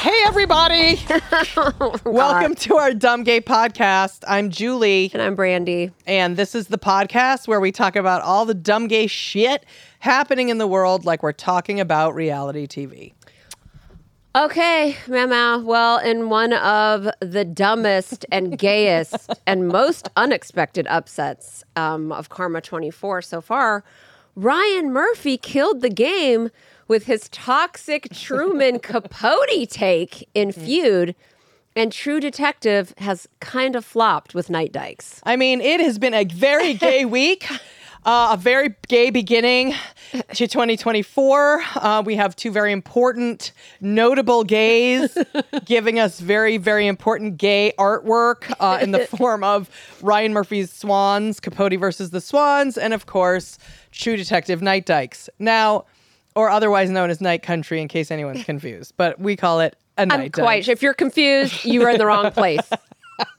Hey, everybody. Welcome to our Dumb Gay podcast. I'm Julie, And I'm Brandy. and this is the podcast where we talk about all the dumb gay shit happening in the world like we're talking about reality TV. Okay, Mama. Well, in one of the dumbest and gayest and most unexpected upsets um, of Karma 24 so far, Ryan Murphy killed the game with his toxic Truman Capote take in Feud, and True Detective has kind of flopped with Night Dykes. I mean, it has been a very gay week. Uh, a very gay beginning to 2024. Uh, we have two very important, notable gays giving us very, very important gay artwork uh, in the form of Ryan Murphy's Swans, Capote versus the Swans, and of course, True Detective Night Dykes. Now, or otherwise known as Night Country, in case anyone's confused, but we call it a I'm Night quite Dykes. sure. If you're confused, you are in the wrong place.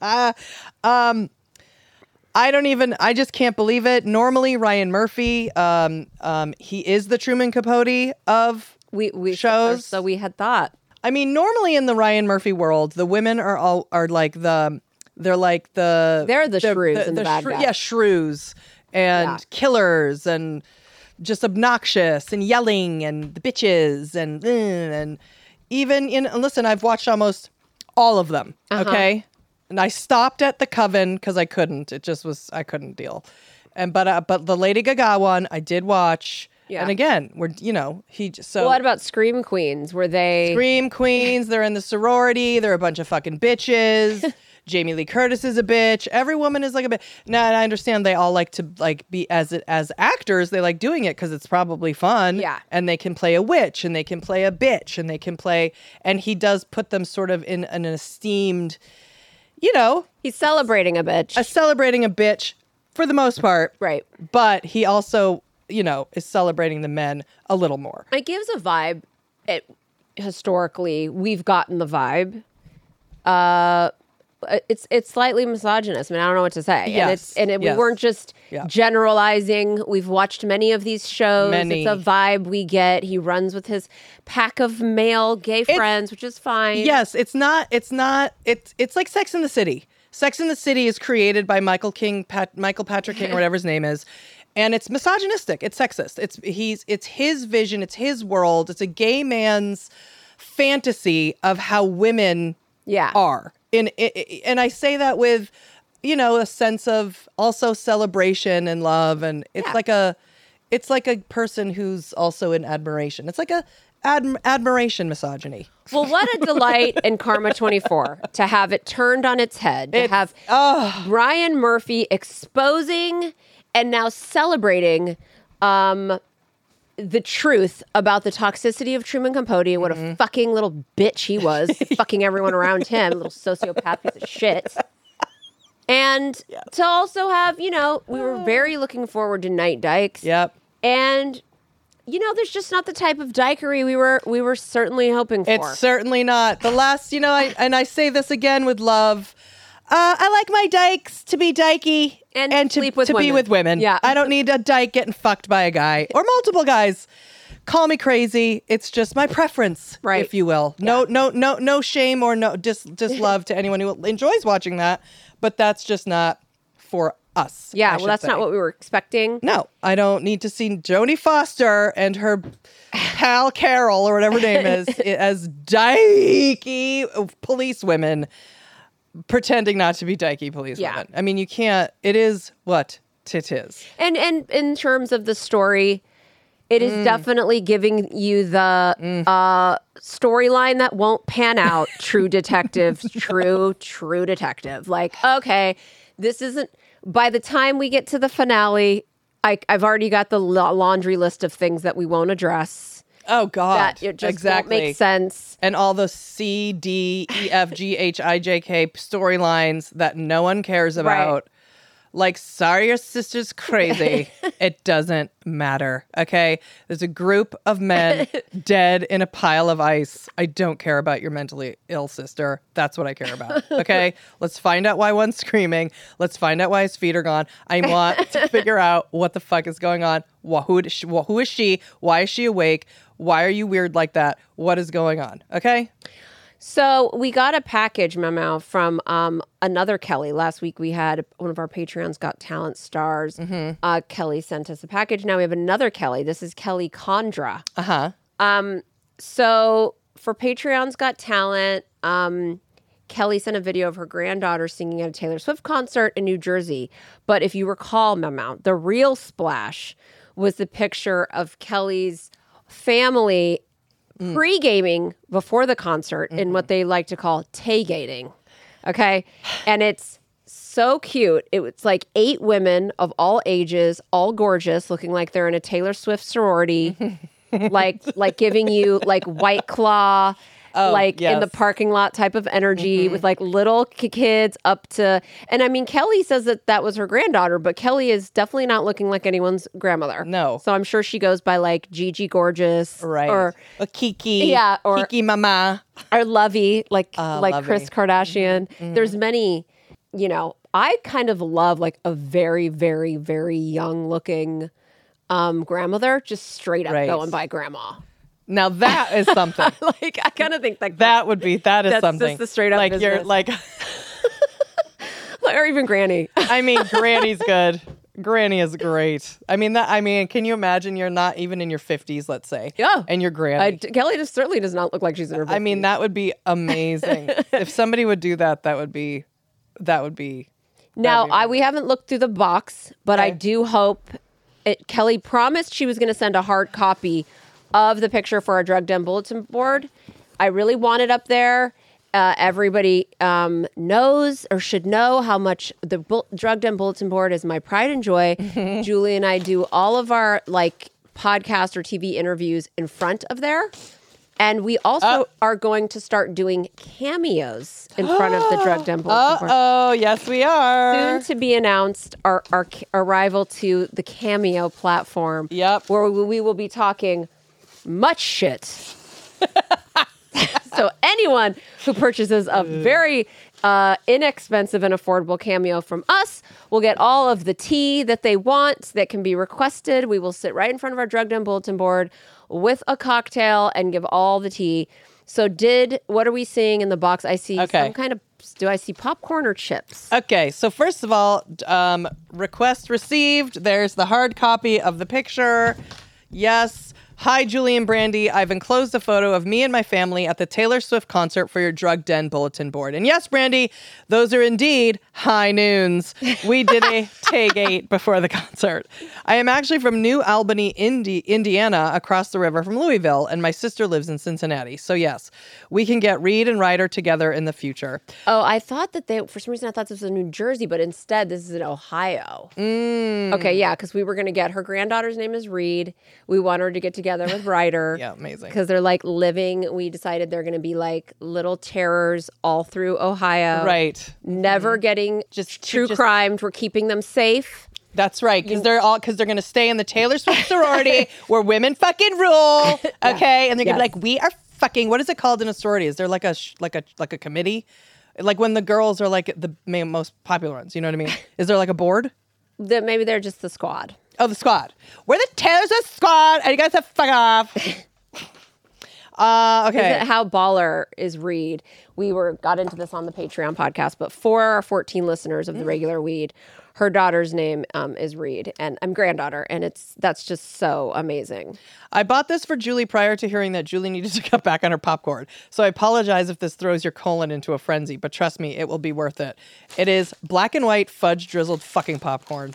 I don't even. I just can't believe it. Normally, Ryan Murphy, um, um, he is the Truman Capote of We, we Shows. So we had thought. I mean, normally in the Ryan Murphy world, the women are all are like the they're like the They're the shrews and the bad guys. yeah shrews and Yeah. killers and just obnoxious and yelling and the bitches and eh, and even in and listen, I've watched almost all of them. Uh-huh. Okay, and I stopped at the Coven because I couldn't. It just was I couldn't deal. And but uh, but the Lady Gaga one I did watch. Yeah. And again, we're you know he so What about Scream Queens? Were they? Scream Queens. They're in the sorority. They're a bunch of fucking bitches. Jamie Lee Curtis is a bitch. Every woman is like a bitch. Now, and I understand they all like to like be as it as actors. They like doing it because it's probably fun. Yeah. and they can play a witch, and they can play a bitch, and they can play. And he does put them sort of in an esteemed, you know, He's celebrating a bitch. a celebrating a bitch for the most part. right. But he also, you know, is celebrating the men a little more. It gives a vibe. It historically we've gotten the vibe. Uh, Uh, it's it's slightly misogynist. I mean, I don't know what to say. Yes, And it's and it, yes. we weren't just Yeah. generalizing. We've watched many of these shows. Many. It's a vibe we get. He runs with his pack of male gay friends, which is fine. Yes, it's not. It's not. It's it's like Sex in the City. Sex in the City is created by Michael King, Pat, Michael Patrick King, or whatever his name is, and it's misogynistic. It's sexist. It's he's it's his vision. It's his world. It's a gay man's fantasy of how women Yeah. are. And i- i- and I say that with, you know, a sense of also celebration and love, and it's Yeah. like a, it's like a person who's also in admiration. It's like a adm- admiration misogyny. Well, what a delight in Karma 24 to have it turned on its head, to It's- have Ryan Murphy exposing and now celebrating um, the truth about the toxicity of Truman Capote and what Mm-hmm. a fucking little bitch he was, fucking everyone around him, little sociopath piece of shit. And to also have, you know, we were very looking forward to Night Dykes. Yep. And you know, there's just not the type of dykery we were we were certainly hoping for. It's certainly not. The last, you know, I, and I say this again with love. Uh, I like my dykes to be dykey And to, sleep with to be with women. Yeah. I don't need a dyke getting fucked by a guy or multiple guys. Call me crazy. It's just my preference, Right. if you will. No, no, no, no shame or no dis dislove to anyone who enjoys watching that, but that's just not for us. Yeah, I well, that's say. not what we were expecting. No, I don't need to see Jodie Foster and her pal Carol or whatever her name is as dykey police women. Pretending not to be dykey police Yeah. women. I mean, you can't. It is what it is. And and in terms of the story, it is Mm. definitely giving you the uh, storyline that won't pan out. true detective, true true detective. Like okay, this isn't. By the time we get to the finale, I, I've already got the laundry list of things that we won't address. Oh God, That it just exactly. won't make sense. and all the C, D, E, F, G, H, I, J, K storylines that no one cares about. Like, sorry, your sister's crazy. it doesn't matter. Okay. There's a group of men dead in a pile of ice. I don't care about your mentally ill sister. That's what I care about. Okay. Let's find out why one's screaming. Let's find out why his feet are gone. I want to figure out what the fuck is going on. Wh- Who, is she- wh- who is she? Why is she awake? Why are you weird like that? What is going on? Okay. So we got a package memo from um, another Kelly. Last week we had one of our Patreons got talent stars. Mm-hmm. Uh, Kelly sent us a package. Now we have another Kelly. This is Kelly Condra. Uh huh. So for Patreon's Got Talent, um, Kelly sent a video of her granddaughter singing at a Taylor Swift concert in New Jersey. But if you recall, Memo, the real splash was the picture of Kelly's family mm. pre gaming before the concert in mm-hmm. what they like to call tay-gating. Okay. And it's so cute. It was like eight women of all ages, all gorgeous, looking like they're in a Taylor Swift sorority, like like giving you like white claw, like in the parking lot type of energy with like little ki- kids up to. And I mean, Kelly says that that was her granddaughter, but Kelly is definitely not looking like anyone's grandmother. No. So I'm sure she goes by like Gigi Gorgeous, Right. Or a Kiki. Yeah, or- Kiki Mama. or Lovey, like Uh, like. Kris Kardashian. There's many, you know. I kind of love like a very, very, very young looking um, grandmother, just straight up Right. going by grandma. Now that is something. like I kind of think like that, that would be that is That's something. the straight up like you're like. or even granny. I mean, Granny's good. Granny is great. I mean that. I mean, can you imagine? You're not even in your fifties, let's say. Yeah. And you're I, Granny. Kelly just certainly does not look like she's in her. 50s. I mean, that would be amazing. if somebody would do that, that would be. That would be. Now, be I, we haven't looked through the box, but I do hope it, Kelly promised she was going to send a hard copy of the picture for our drug den bulletin board. I really want it up there. Uh, everybody um, knows or should know how much the bu- drug den bulletin board is my pride and joy. Julie and I do all of our like podcast or TV interviews in front of there. And we also Oh. are going to start doing cameos in front of the drug den bulletin Uh board oh, yes, we are. soon to be announced our, our arrival to the Cameo platform. Yep. Where we will be talking much shit. so anyone who purchases a very uh, inexpensive and affordable cameo from us will get all of the tea that they want that can be requested. We will sit right in front of our drug den bulletin board with a cocktail and give all the tea. So did what are we seeing in the box? I see Okay. some kind of do I see popcorn or chips? Okay, so first of all, d- um, request received. There's the hard copy of the picture. Yes. Hi, Julian and Brandy. I've enclosed a photo of me and my family at the Taylor Swift concert for your Drug Den bulletin board. And yes, Brandy, those are indeed high noons. We did a tailgate before the concert. I am actually from New Albany, Indi- Indiana, across the river from Louisville, and my sister lives in Cincinnati. So yes, we can get Reed and Ryder together in the future. Oh, I thought that they, for some reason, I thought this was in New Jersey, but instead this is in Ohio. Mm. Okay, yeah, because we were going to get her granddaughter's name is Reed. We want her to get together with Ryder. Yeah, amazing. Because they're like living, we decided they're going to be like little terrors all through Ohio. Right. Never mm-hmm. getting Just- true just- crimes. We're keeping them safe. That's right, because they're all because they're gonna stay in the Taylor Swift sorority where women fucking rule. Okay, and they're gonna Yes. be like, we are fucking. What is it called in a sorority? Is there like a sh- like a like a committee? Like when the girls are like the most popular ones. You know what I mean? Is there like a board? That maybe they're just the squad. Oh, the squad. We're the Taylor Swift squad, and you guys have fuck off. Uh, Is okay. it how baller is Reed? We were got into this on the Patreon podcast, but for our 14 listeners of the regular weed, her daughter's name um, is Reed, and I'm granddaughter, and it's that's just so amazing. I bought this for Julie prior to hearing that Julie needed to cut back on her popcorn. So I apologize if this throws your colon into a frenzy, but trust me, it will be worth it. It is black and white fudge drizzled fucking popcorn.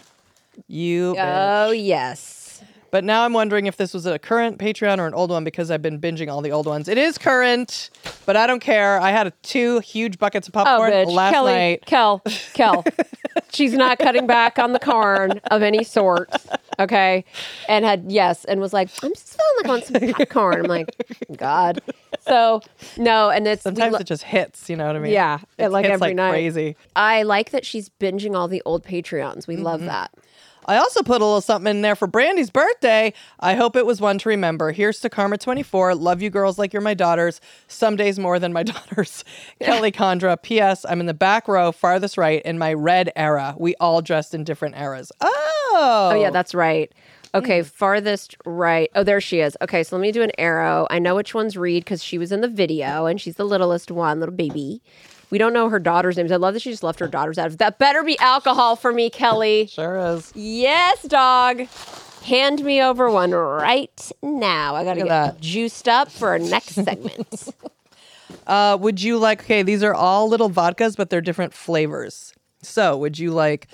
You. bitch. Oh yes. But now I'm wondering if this was a current Patreon or an old one because I've been binging all the old ones. It is current, but I don't care. I had two huge buckets of Oh, popcorn bitch. last Kelly, night. Kel, Kel. She's not cutting back on the corn of any sort. Okay. And had, yes, and was like, I'm just feeling like want some popcorn. I'm like, God. So, no, and it's, we Sometimes lo- it just hits, you know what I mean? Yeah, it like hits every like night. crazy. I like that she's binging all the old Patreons. We love Mm-hmm. that. I also put a little something in there for Brandy's birthday. I hope it was one to remember. Here's to Karma 24. Love you girls like you're my daughters. Some days more than my daughters. Kelly Condra. P.S. I'm in the back row, farthest right, in my red era. We all dressed in different eras. Oh. Oh, yeah, that's right. Okay, hmm. farthest right. Oh, there she is. Okay, so let me do an arrow. I know which one's Reed because she was in the video and she's the littlest one, little baby. We don't know her daughter's names. I love that she just left her daughters out of that. Better be alcohol for me, Kelly. Sure is. Yes, dog. Hand me over one right now. I gotta get that. juiced up for our next segment. Uh, would you like, okay, these are all little vodkas, but they're different flavors. So would you like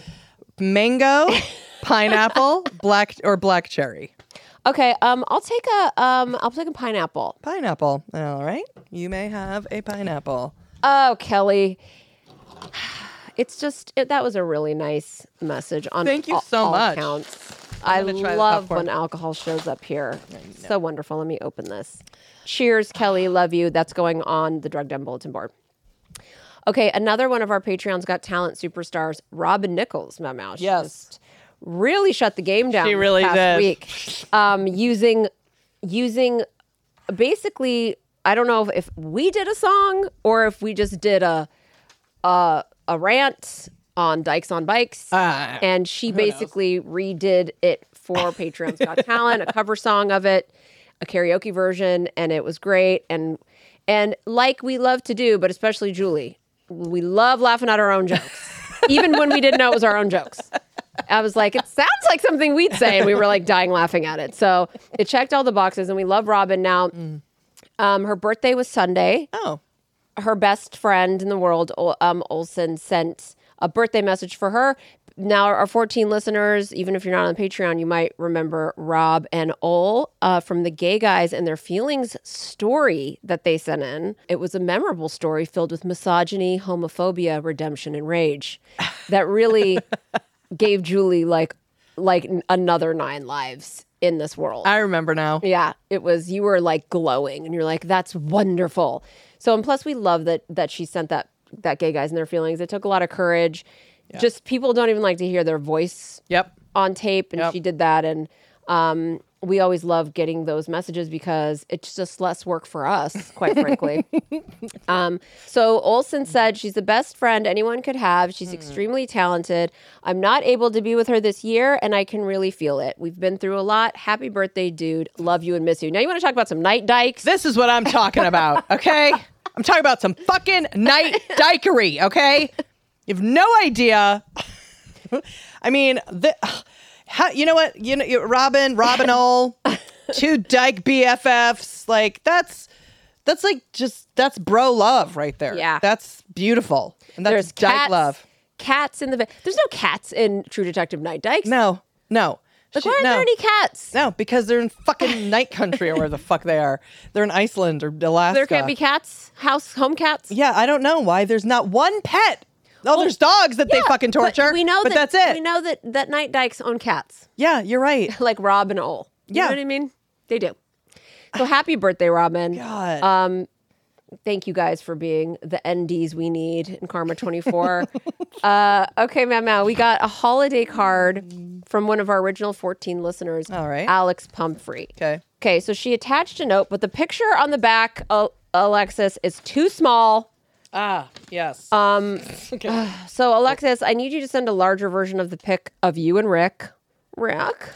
mango, pineapple, black, or black cherry? okay, um, I'll take a um, I'll take a pineapple. Pineapple. All right. You may have a pineapple. Oh, Kelly. It's just it, that was a really nice message on Thank you all- so all much. counts. I gonna try the love when alcohol shows up here. So wonderful. Let me open this. Cheers, Kelly. Love you. That's going on the Drug Den bulletin board. Okay, another one of our Patreons got talent superstars, Robin Nichols. My mouth. Yes. just really shut the game down. She this really past did. Week, um, using using basically, I don't know if, if we did a song or if we just did a a, a rant on Dykes on Bikes. Ah, and she basically redid it for Patreon's Got Talent, a cover song of it, a karaoke version, and it was great. And and like we love to do, but especially Julie, we love laughing at our own jokes, even when we didn't know it was our own jokes. I was like, it sounds like something we'd say, and we were like dying laughing at it. So it checked all the boxes, and we love Robin now. Um, her birthday was Sunday Oh. her best friend in the world, um, Olson, sent a birthday message for her. Now, our 14 listeners, even if you're not on Patreon, you might remember Rob and Ol uh, from the Gay Guys and Their Feelings story that they sent in. It was a memorable story filled with misogyny, homophobia, redemption, and rage that really gave Julie like like another nine lives in this world. I remember now. Yeah, it was. You were like glowing, and you're like, "That's wonderful." So, and plus, we love that that she sent that that gay guys and their feelings. It took a lot of courage. Just people don't even like to hear their voice Yep. on tape, and Yep. she did that. And um, we always love getting those messages because it's just less work for us, quite frankly. Um, so Olson said she's the best friend anyone could have. She's extremely talented. I'm not able to be with her this year, and I can really feel it. We've been through a lot. Happy birthday, dude. Love you and miss you. Now you want to talk about some night dykes? This is what I'm talking about, okay? I'm talking about some fucking night dikery, okay? You have no idea. I mean, the, how, you know what? You know, Robin, Robin Ol, two dyke BFFs. Like that's that's like just that's bro love right there. Yeah. that's beautiful. And that's There's dyke cats, love. Cats in the. There's no cats in True Detective Night Dykes. No, no. Like, She- why aren't no. there any cats? No, because they're in fucking night country or where the fuck they are. They're in Iceland or Alaska. There can't be cats. House home cats. Yeah, I don't know why there's not one pet. Oh, there's dogs that they Yeah, fucking but torture. we know but that, that's it. We know that that Night Dykes own cats, yeah, you're right. like Rob and Ol. You Yeah. know what I mean? They do. So happy birthday, Robin. God. Um, thank you guys for being the NDs we need in Karma 24. uh, okay, Mama, we got a holiday card from one of our original 14 listeners, All right. Alex Pumphrey. okay. Okay, so she attached a note, but the picture on the back, uh, Alexis, is too small. Ah, yes. Um, okay. So, Alexis, I need you to send a larger version of the pic of you and Rick. Rick?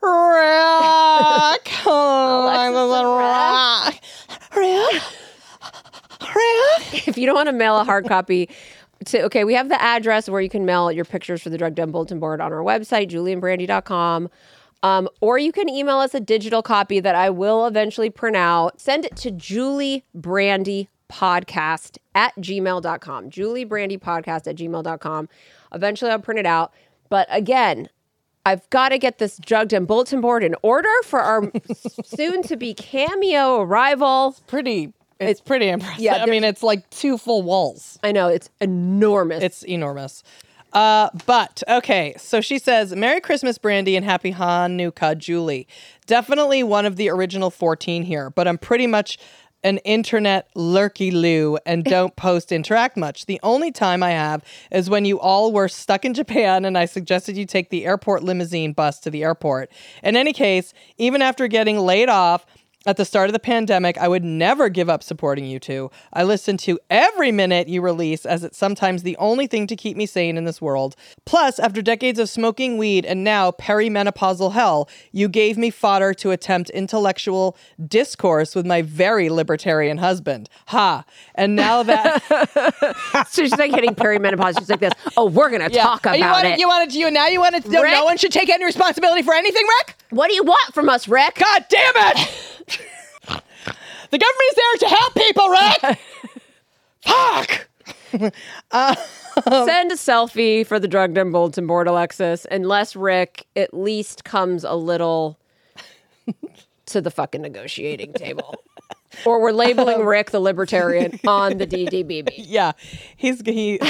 Rick. Alexis Rick. Rick. if you don't want to mail a hard copy to okay we have the address where you can mail your pictures for the drug den bulletin board on our website julianbrandy.com um, or you can email us a digital copy that i will eventually print out send it to julie brandy podcast at gmail.com julie brandy podcast at gmail.com eventually i'll print it out but again I've got to get this drug den bulletin board in order for our soon to be cameo arrival. Pretty. It's pretty impressive. yeah, I mean, it's like two full walls. I know it's enormous. It's enormous. Uh, but okay, so she says, "Merry Christmas, Brandy, and Happy Hanukkah, Julie." Definitely one of the original fourteen here, but I'm pretty much an internet lurky loo and don't post interact much. The only time I have is when you all were stuck in Japan and I suggested you take the airport limousine bus to the airport. In any case, even after getting laid off. At the start of the pandemic, I would never give up supporting you two. I listen to every minute you release, as it's sometimes the only thing to keep me sane in this world. Plus, after decades of smoking weed and now perimenopausal hell, you gave me fodder to attempt intellectual discourse with my very libertarian husband. Ha! And now that so she's like hitting perimenopause. She's like this. Oh, we're gonna talk about you wanted, it. You wanted you and now you wanted to Rick? no one should take any responsibility for anything, Rick? what do you want from us, Rick? God damn it! the government is there to help people, Rick. Fuck. Send a selfie for the drug den bulletin board, Alexis, unless Rick at least comes a little to the fucking negotiating table. Or we're labeling um, Rick the libertarian on the DDBB. Yeah, he's he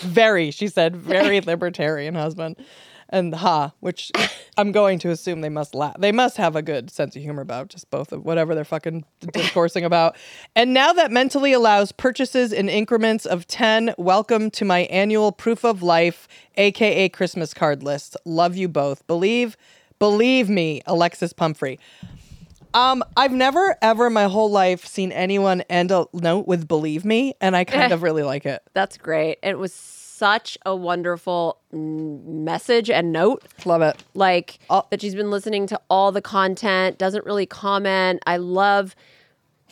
very. She said very libertarian husband, and ha, which I'm going to assume they must laugh. They must have a good sense of humor about just both of whatever they're fucking discoursing about. And now that mentally allows purchases in increments of ten, welcome to my annual proof of life, aka Christmas card list. Love you both. Believe, believe me, Alexis Pumphrey. Um, I've never ever in my whole life seen anyone end a note with "believe me," and I kind of really like it. That's great. It was such a wonderful message and note. Love it. like Oh. that she's been listening to all the content, doesn't really comment. I love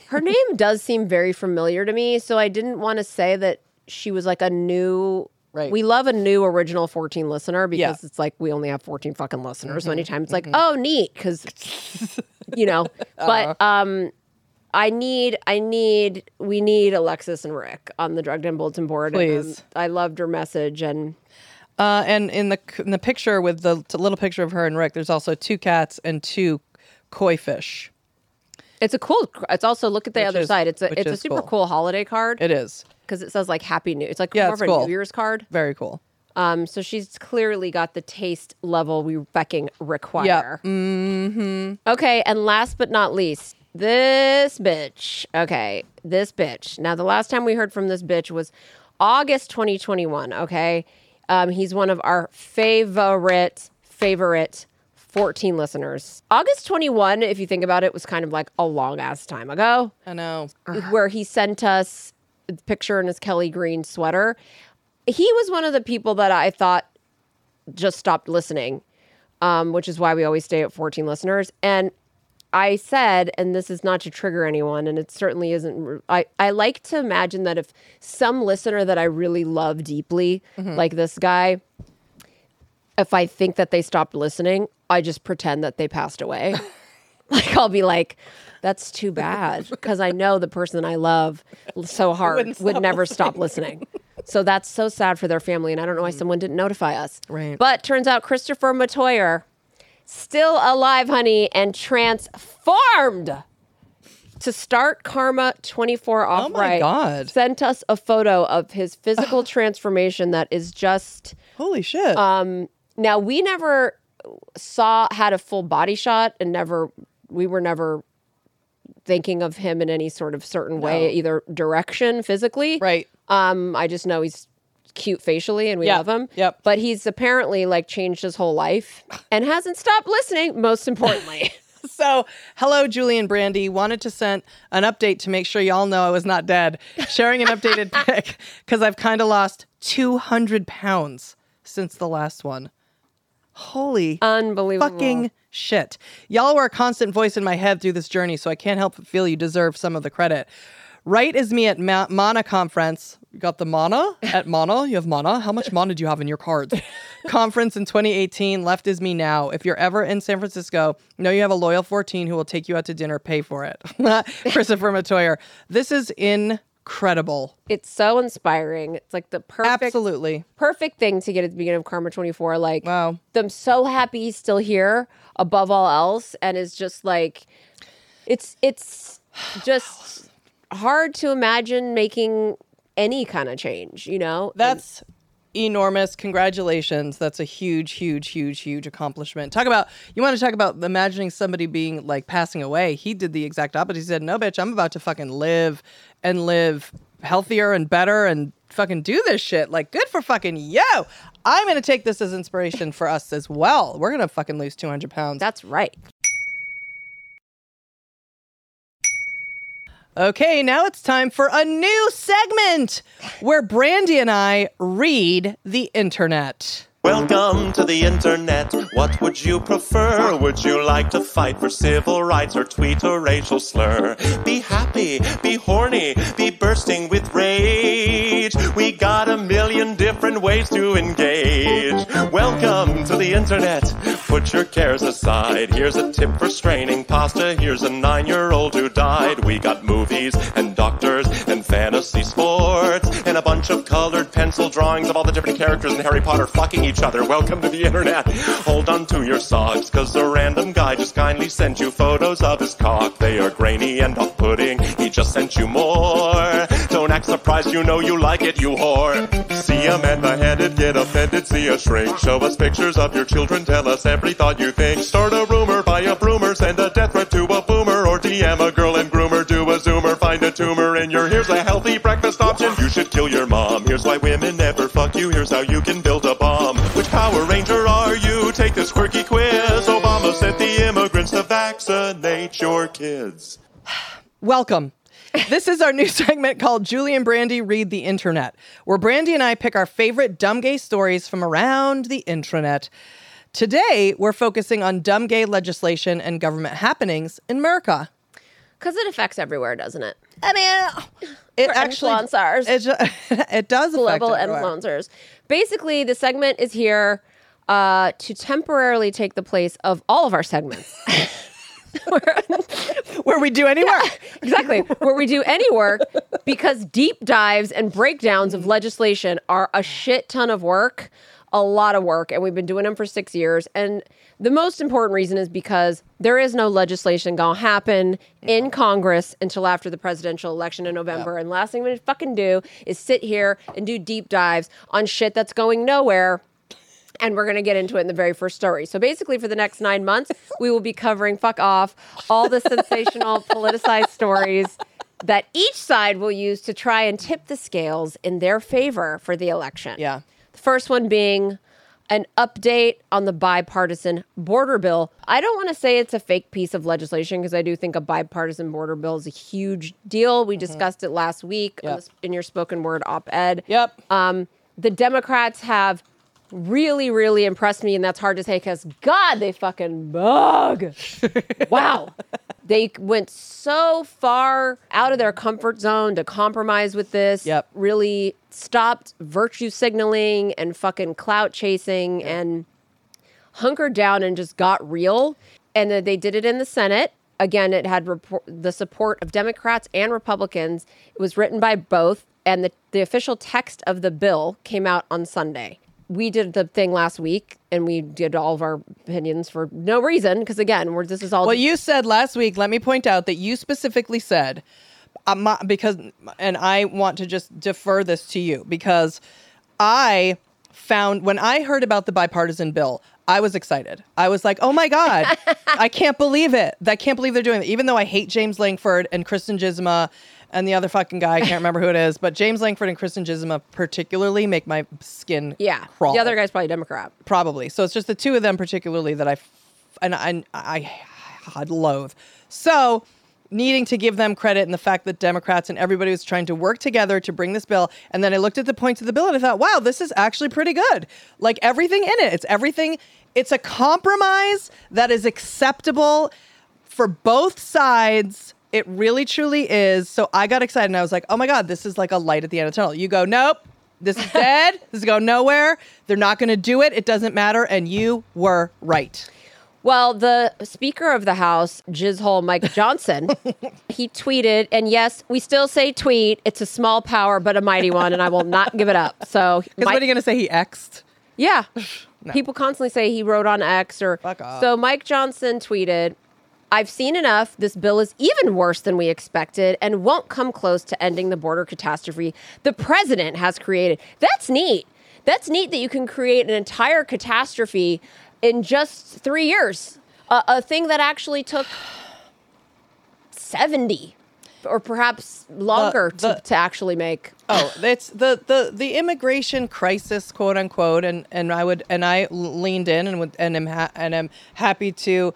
her name does seem very familiar to me, so I didn't want to say that she was like a new Right. We love a new original 14 listener because Yeah. it's like we only have 14 fucking listeners. So anytime mm-hmm. it's like, mm-hmm. oh, neat, because you know. But uh-huh. um, I need, I need, we need Alexis and Rick on the Drug Den Bulletin board. and, um, Please. I loved her message, and Uh, and in the in the picture with the little picture of her and Rick, there's also two cats and two koi fish. It's a cool. It's also look at the Which other is- side. It's a it's a super cool. cool holiday card It is because it says like Happy New. It's like Yeah, more it's of a cool. New Year's card. very cool. Um, so she's clearly got the taste level we fucking require. Mm-hmm. Okay, and last but not least, this bitch. Okay, this bitch. Now the last time we heard from this bitch was August 2021. Okay, um, he's one of our favorite favorite 14 listeners. August 21, if you think about it, was kind of like a long ass time ago I know. where he sent us a picture in his Kelly Green sweater. He was one of the people that I thought just stopped listening, um, which is why we always stay at 14 listeners. And I said, and this is not to trigger anyone, and it certainly isn't. I, I like to imagine that if some listener that I really love deeply, like this guy, if I think that they stopped listening, I just pretend that they passed away. like I'll be like, that's too bad because I know the person I love so hard would never stop listening. So that's so sad for their family, and I don't know why someone didn't notify us. Right. But turns out Christopher Matoyer, still alive, honey, and transformed to start Karma 24 off Oh my God. Sent us a photo of his physical transformation that is just Holy shit. Um, now we never saw had a full body shot and never we were never thinking of him in any sort of certain way, No. either direction physically. right. Um, I just know he's cute facially and we Yeah, love him. yep. But he's apparently like changed his whole life and hasn't stopped listening, most importantly. So, hello, Julie and Brandy. Wanted to send an update to make sure y'all know I was not dead. Sharing an updated pic because I've kind of lost 200 pounds since the last one. Holy Unbelievable. fucking shit. Y'all were a constant voice in my head through this journey, so I can't help but feel you deserve some of the credit. Right is me at Ma- Mana conference. You got the Mana at Mana. You have Mana. How much Mana do you have in your cards? conference in 2018. Left is me now. If you're ever in San Francisco, know you have a loyal 14 who will take you out to dinner, pay for it. Christopher Matoyer. This is incredible. It's so inspiring. It's like the perfect Absolutely. perfect thing to get at the beginning of Karma 24. Like, Wow. I'm so happy he's still here above all else, and is just like, it's it's just hard to imagine making any kind of change. You know, That's enormous. Congratulations. That's a huge, huge, huge, huge accomplishment. Talk about, you want to talk about imagining somebody being like passing away. He did the exact opposite. He said, no, bitch, I'm about to fucking live and live healthier and better and fucking do this shit. Like, good for fucking yo. I'm going to take this as inspiration for us as well. We're going to fucking lose 200 pounds. that's right. Okay, now it's time for a new segment where Brandy and I read the internet. Welcome to the internet. What would you prefer? Would you like to fight for civil rights or tweet a racial slur? Be happy, be horny, be bursting with rage. We got a million different ways to engage. Welcome to the internet. Put your cares aside. Here's a tip for straining pasta. Here's a nine year old who died. We got movies and doctors and fantasy sports and a bunch of colored pencil drawings of all the different characters in Harry Potter fucking each other. Welcome to the internet. Hold on to your socks, cause a random guy just kindly sent you photos of his cock. They are grainy and off putting. He just sent you more. Don't act surprised, you know you like it, you whore. See a man beheaded, get offended, see a shrink. Show us pictures of your children, tell us every thought you think. Start a rumor, buy a broomer, send a death threat to a boomer, or DM a girl and groomer, do a zoomer, find a tumor in your here's a healthy breakfast option. You should kill your mom. Here's why women never fuck you. Here's how you can build a bomb. Which Power Ranger are you? Take this quirky quiz. Obama sent the immigrants to vaccinate your kids. Welcome. This is our new segment called Julie and Brandy Read the Internet, where Brandy and I pick our favorite dumb gay stories from around the intranet. Today, we're focusing on dumb gay legislation and government happenings in America. Because it affects everywhere, doesn't it? I mean, it For actually influencers. It, ju- it does affect global everywhere. influencers. Basically, the segment is here uh, to temporarily take the place of all of our segments. where we do any work. exactly, where we do any work because deep dives and breakdowns of legislation are a shit ton of work, a lot of work, and we've been doing them for six years. And the most important reason is because there is no legislation gonna happen in Congress until after the presidential election in November. And last thing we fucking do is sit here and do deep dives on shit that's going nowhere. And we're going to get into it in the very first story. So basically, for the next nine months, we will be covering fuck off all the sensational politicized stories that each side will use to try and tip the scales in their favor for the election. Yeah. First one being an update on the bipartisan border bill. I don't want to say it's a fake piece of legislation because I do think a bipartisan border bill is a huge deal. We discussed it last week Yep. in your spoken word op ed. Yep. Um, the Democrats have really, really impressed me, and that's hard to say because God, they fucking bug. wow. They went so far out of their comfort zone to compromise with this. Yep. Really stopped virtue signaling and fucking clout chasing and hunkered down and just got real. And then they did it in the Senate. Again, it had report, the support of Democrats and Republicans. It was written by both, and the, the official text of the bill came out on Sunday. We did the thing last week, and we did all of our opinions for no reason, because again, we're, this is all Well, you said last week, let me point out that you specifically said, my, because, and I want to just defer this to you because I found, when I heard about the bipartisan bill, I was excited. I was like, oh my God, I can't believe it. I can't believe they're doing it. Even though I hate James Lankford and Kyrsten Sinema and the other fucking guy, I can't remember who it is, but James Lankford and Kyrsten Sinema particularly make my skin yeah. crawl The other guy's probably Democrat. probably. So it's just the two of them particularly that I f- and I I, I loathe. So needing to give them credit and the fact that Democrats and everybody was trying to work together to bring this bill. And then I looked at the points of the bill and I thought, wow, this is actually pretty good. Like everything in it, it's everything, it's a compromise that is acceptable for both sides. It really truly is. So I got excited and I was like, oh my God, this is like a light at the end of the tunnel. You go, nope, this is dead. this is going nowhere. They're not going to do it. It doesn't matter. And you were right. Well, the Speaker of the House, Jizzhole Mike Johnson, he tweeted, and yes, we still say tweet. It's a small power, but a mighty one, and I will not give it up. So, Mike- what are you going to say? He X'd? yeah, people constantly say he wrote on X or Fuck off. so. Mike Johnson tweeted, "I've seen enough. This bill is even worse than we expected, and won't come close to ending the border catastrophe the president has created. That's neat. That's neat that you can create an entire catastrophe in just three years. A, a thing that actually took seventy." Or perhaps longer the- to, to actually make. Oh, it's the, the the immigration crisis, quote unquote, and and I would and I leaned in and would and am ha- and am happy to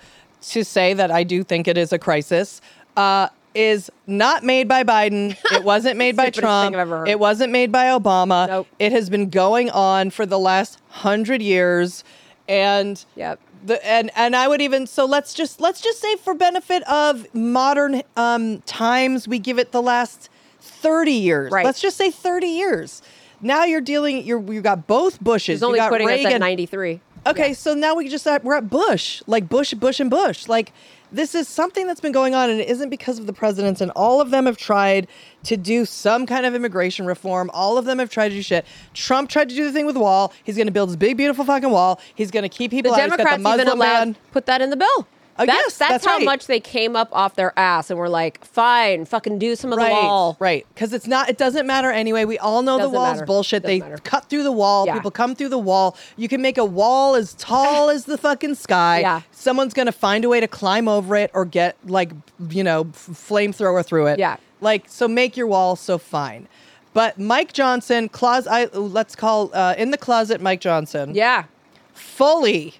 to say that I do think it is a crisis. Uh, is not made by Biden. It wasn't made by Trump. I've ever heard. It wasn't made by Obama. Nope. It has been going on for the last hundred years, and Yep. the and and I would even so let's just let's just say for benefit of modern um times we give it the last 30 years. Right. Let's just say 30 years. Now you're dealing you're you got both Bushes. He's only you got putting us Reagan. at ninety three. Okay, so now we just we're at Bush, like Bush, Bush, and Bush. Like this is something that's been going on, and it isn't because of the presidents. And all of them have tried to do some kind of immigration reform. All of them have tried to do shit. Trump tried to do the thing with the wall. He's going to build this big, beautiful fucking wall. He's going to keep The people out. He's got Democrats the Muslim even allowed ban. put that in the bill. Oh, that's, yes, that's, that's how right. much they came up off their ass and were like, "Fine, fucking do some of the wall." right. Because it's not. It doesn't matter anyway. We all know Doesn't the wall's matter. bullshit. Doesn't they matter. cut through the wall. Yeah. People come through the wall. You can make a wall as tall as the fucking sky. Yeah. Someone's gonna find a way to climb over it or get like you know flamethrower through it. Yeah. Like so, make your wall so fine. But Mike Johnson, closet. I, let's call uh, in the closet, Mike Johnson. Yeah, Fully.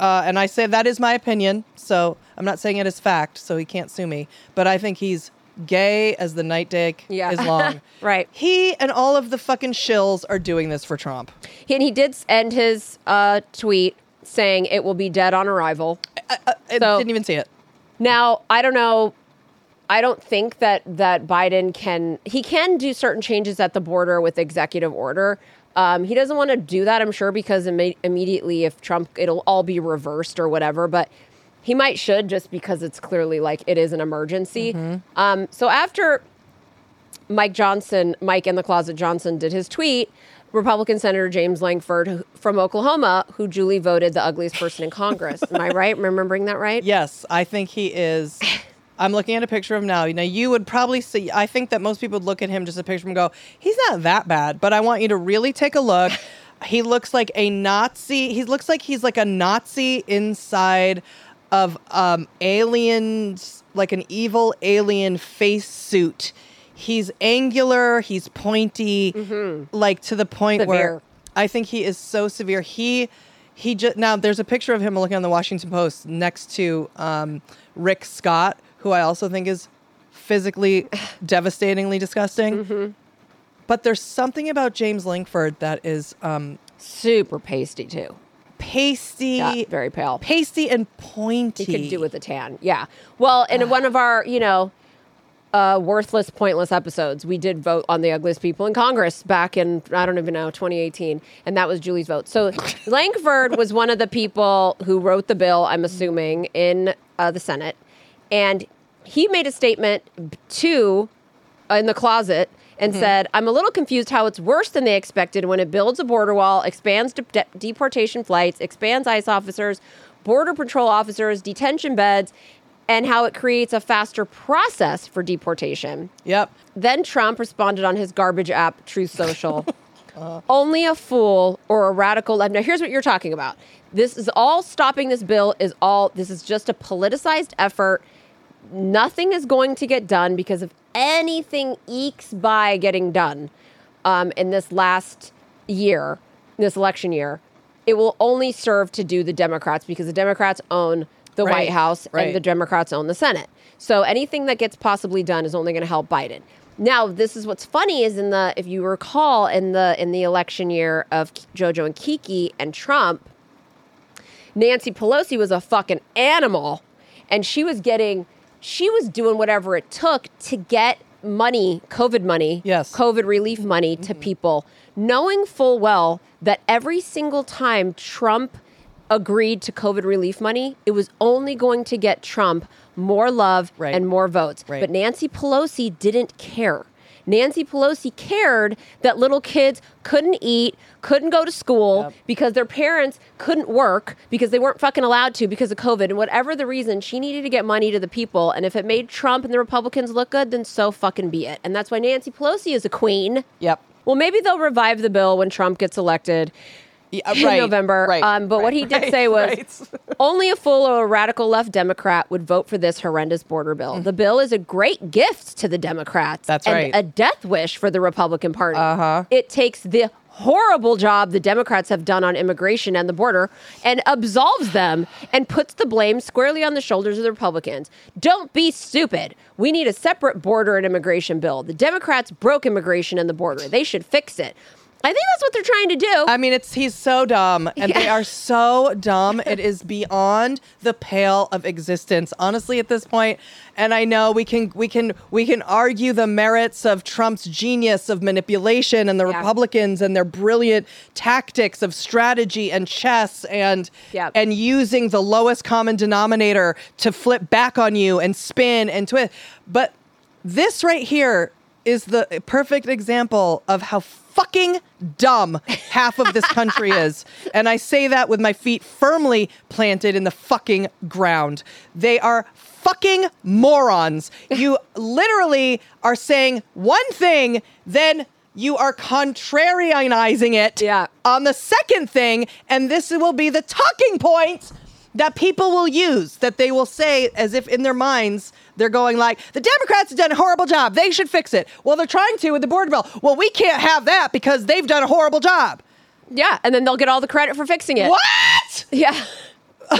Uh, and I say that is my opinion, so I'm not saying it is fact, so he can't sue me. But I think he's gay as the night day Yeah. is long. Right. He and all of the fucking shills are doing this for Trump. and he did end his uh, tweet saying it will be dead on arrival. I So- didn't even see it. Now, I don't know. I don't think that that Biden can. He can do certain changes at the border with executive order. Um, he doesn't want to do that, I'm sure, because imme- immediately if Trump, it'll all be reversed or whatever. But he might should just because it's clearly like it is an emergency. Um, so after Mike Johnson, Mike in the closet Johnson, did his tweet. Republican Senator James Lankford who- from Oklahoma, who duly voted the ugliest person in Congress. Am I right? Remembering that right? Yes, I think he is. I'm looking at a picture of him now. Now you would probably see. I think that most people would look at him just a picture and go, "He's not that bad." But I want you to really take a look. He looks like a Nazi. He looks like he's like a Nazi inside of um, aliens, like an evil alien face suit. He's angular. He's pointy, like to the point Severe. where I think he is so severe. He he just now there's a picture of him looking on the Washington Post next to um, Rick Scott, who I also think is physically devastatingly disgusting. Mm-hmm. But there's something about James Lankford that is um, Super pasty too. pasty, Yeah, very pale. pasty and pointy. He could do with a tan. Yeah. Well, in one of our, you know, uh, worthless, pointless episodes, we did vote on the ugliest people in Congress back in, I don't even know, 2018. And that was Julie's vote. So Lankford was one of the people who wrote the bill, I'm assuming, in uh, the Senate. And he made a statement to, uh, in the closet, and said, I'm a little confused how it's worse than they expected when it builds a border wall, expands de- de- deportation flights, expands ICE officers, border patrol officers, detention beds, and how it creates a faster process for deportation. Yep. Then Trump responded on his garbage app, Truth Social. Only a fool or a radical left. Now, here's what you're talking about. This is all stopping this bill, is all, this is just a politicized effort. Nothing is going to get done because if anything ekes by getting done um, in this last year, this election year, it will only serve to do the Democrats because the Democrats own the Right, White House right. and the Democrats own the Senate. So anything that gets possibly done is only going to help Biden. Now, this is what's funny is in the if you recall in the in the election year of JoJo and Kiki and Trump, Nancy Pelosi was a fucking animal and she was getting she was doing whatever it took to get money, COVID money, Yes. COVID relief money to mm-hmm. people, knowing full well that every single time Trump agreed to COVID relief money, it was only going to get Trump more love Right. and more votes. Right. But Nancy Pelosi didn't care. Nancy Pelosi cared that little kids couldn't eat, couldn't go to school Yep. because their parents couldn't work because they weren't fucking allowed to because of COVID. And whatever the reason, she needed to get money to the people. And if it made Trump and the Republicans look good, then so fucking be it. And that's why Nancy Pelosi is a queen. Yep. Well, maybe they'll revive the bill when Trump gets elected Yeah, in November. Right. um, but what he did right, say was right. only a full or a radical left Democrat would vote for this horrendous border bill. The bill is a great gift to the Democrats. That's and right. A death wish for the Republican Party. Uh-huh. It takes the horrible job the Democrats have done on immigration and the border and absolves them and puts the blame squarely on the shoulders of the Republicans. Don't be stupid. We need a separate border and immigration bill. The Democrats broke immigration and the border. They should fix it. I think that's what they're trying to do. I mean, it's he's so dumb, and they are so dumb. It is beyond the pale of existence, honestly, at this point. And I know we can we can we can argue the merits of Trump's genius of manipulation and the Yeah. Republicans and their brilliant tactics of strategy and chess and Yeah. and using the lowest common denominator to flip back on you and spin and twist. But this right here is the perfect example of how fucking dumb half of this country is. And I say that with my feet firmly planted in the fucking ground. They are fucking morons. You literally are saying one thing, then you are contrarianizing it Yeah. on the second thing, and this will be the talking point that people will use that they will say as if in their minds they're going like the democrats have done a horrible job they should fix it well they're trying to with the border bill well we can't have that because they've done a horrible job yeah, and then they'll get all the credit for fixing it. what Yeah. yeah!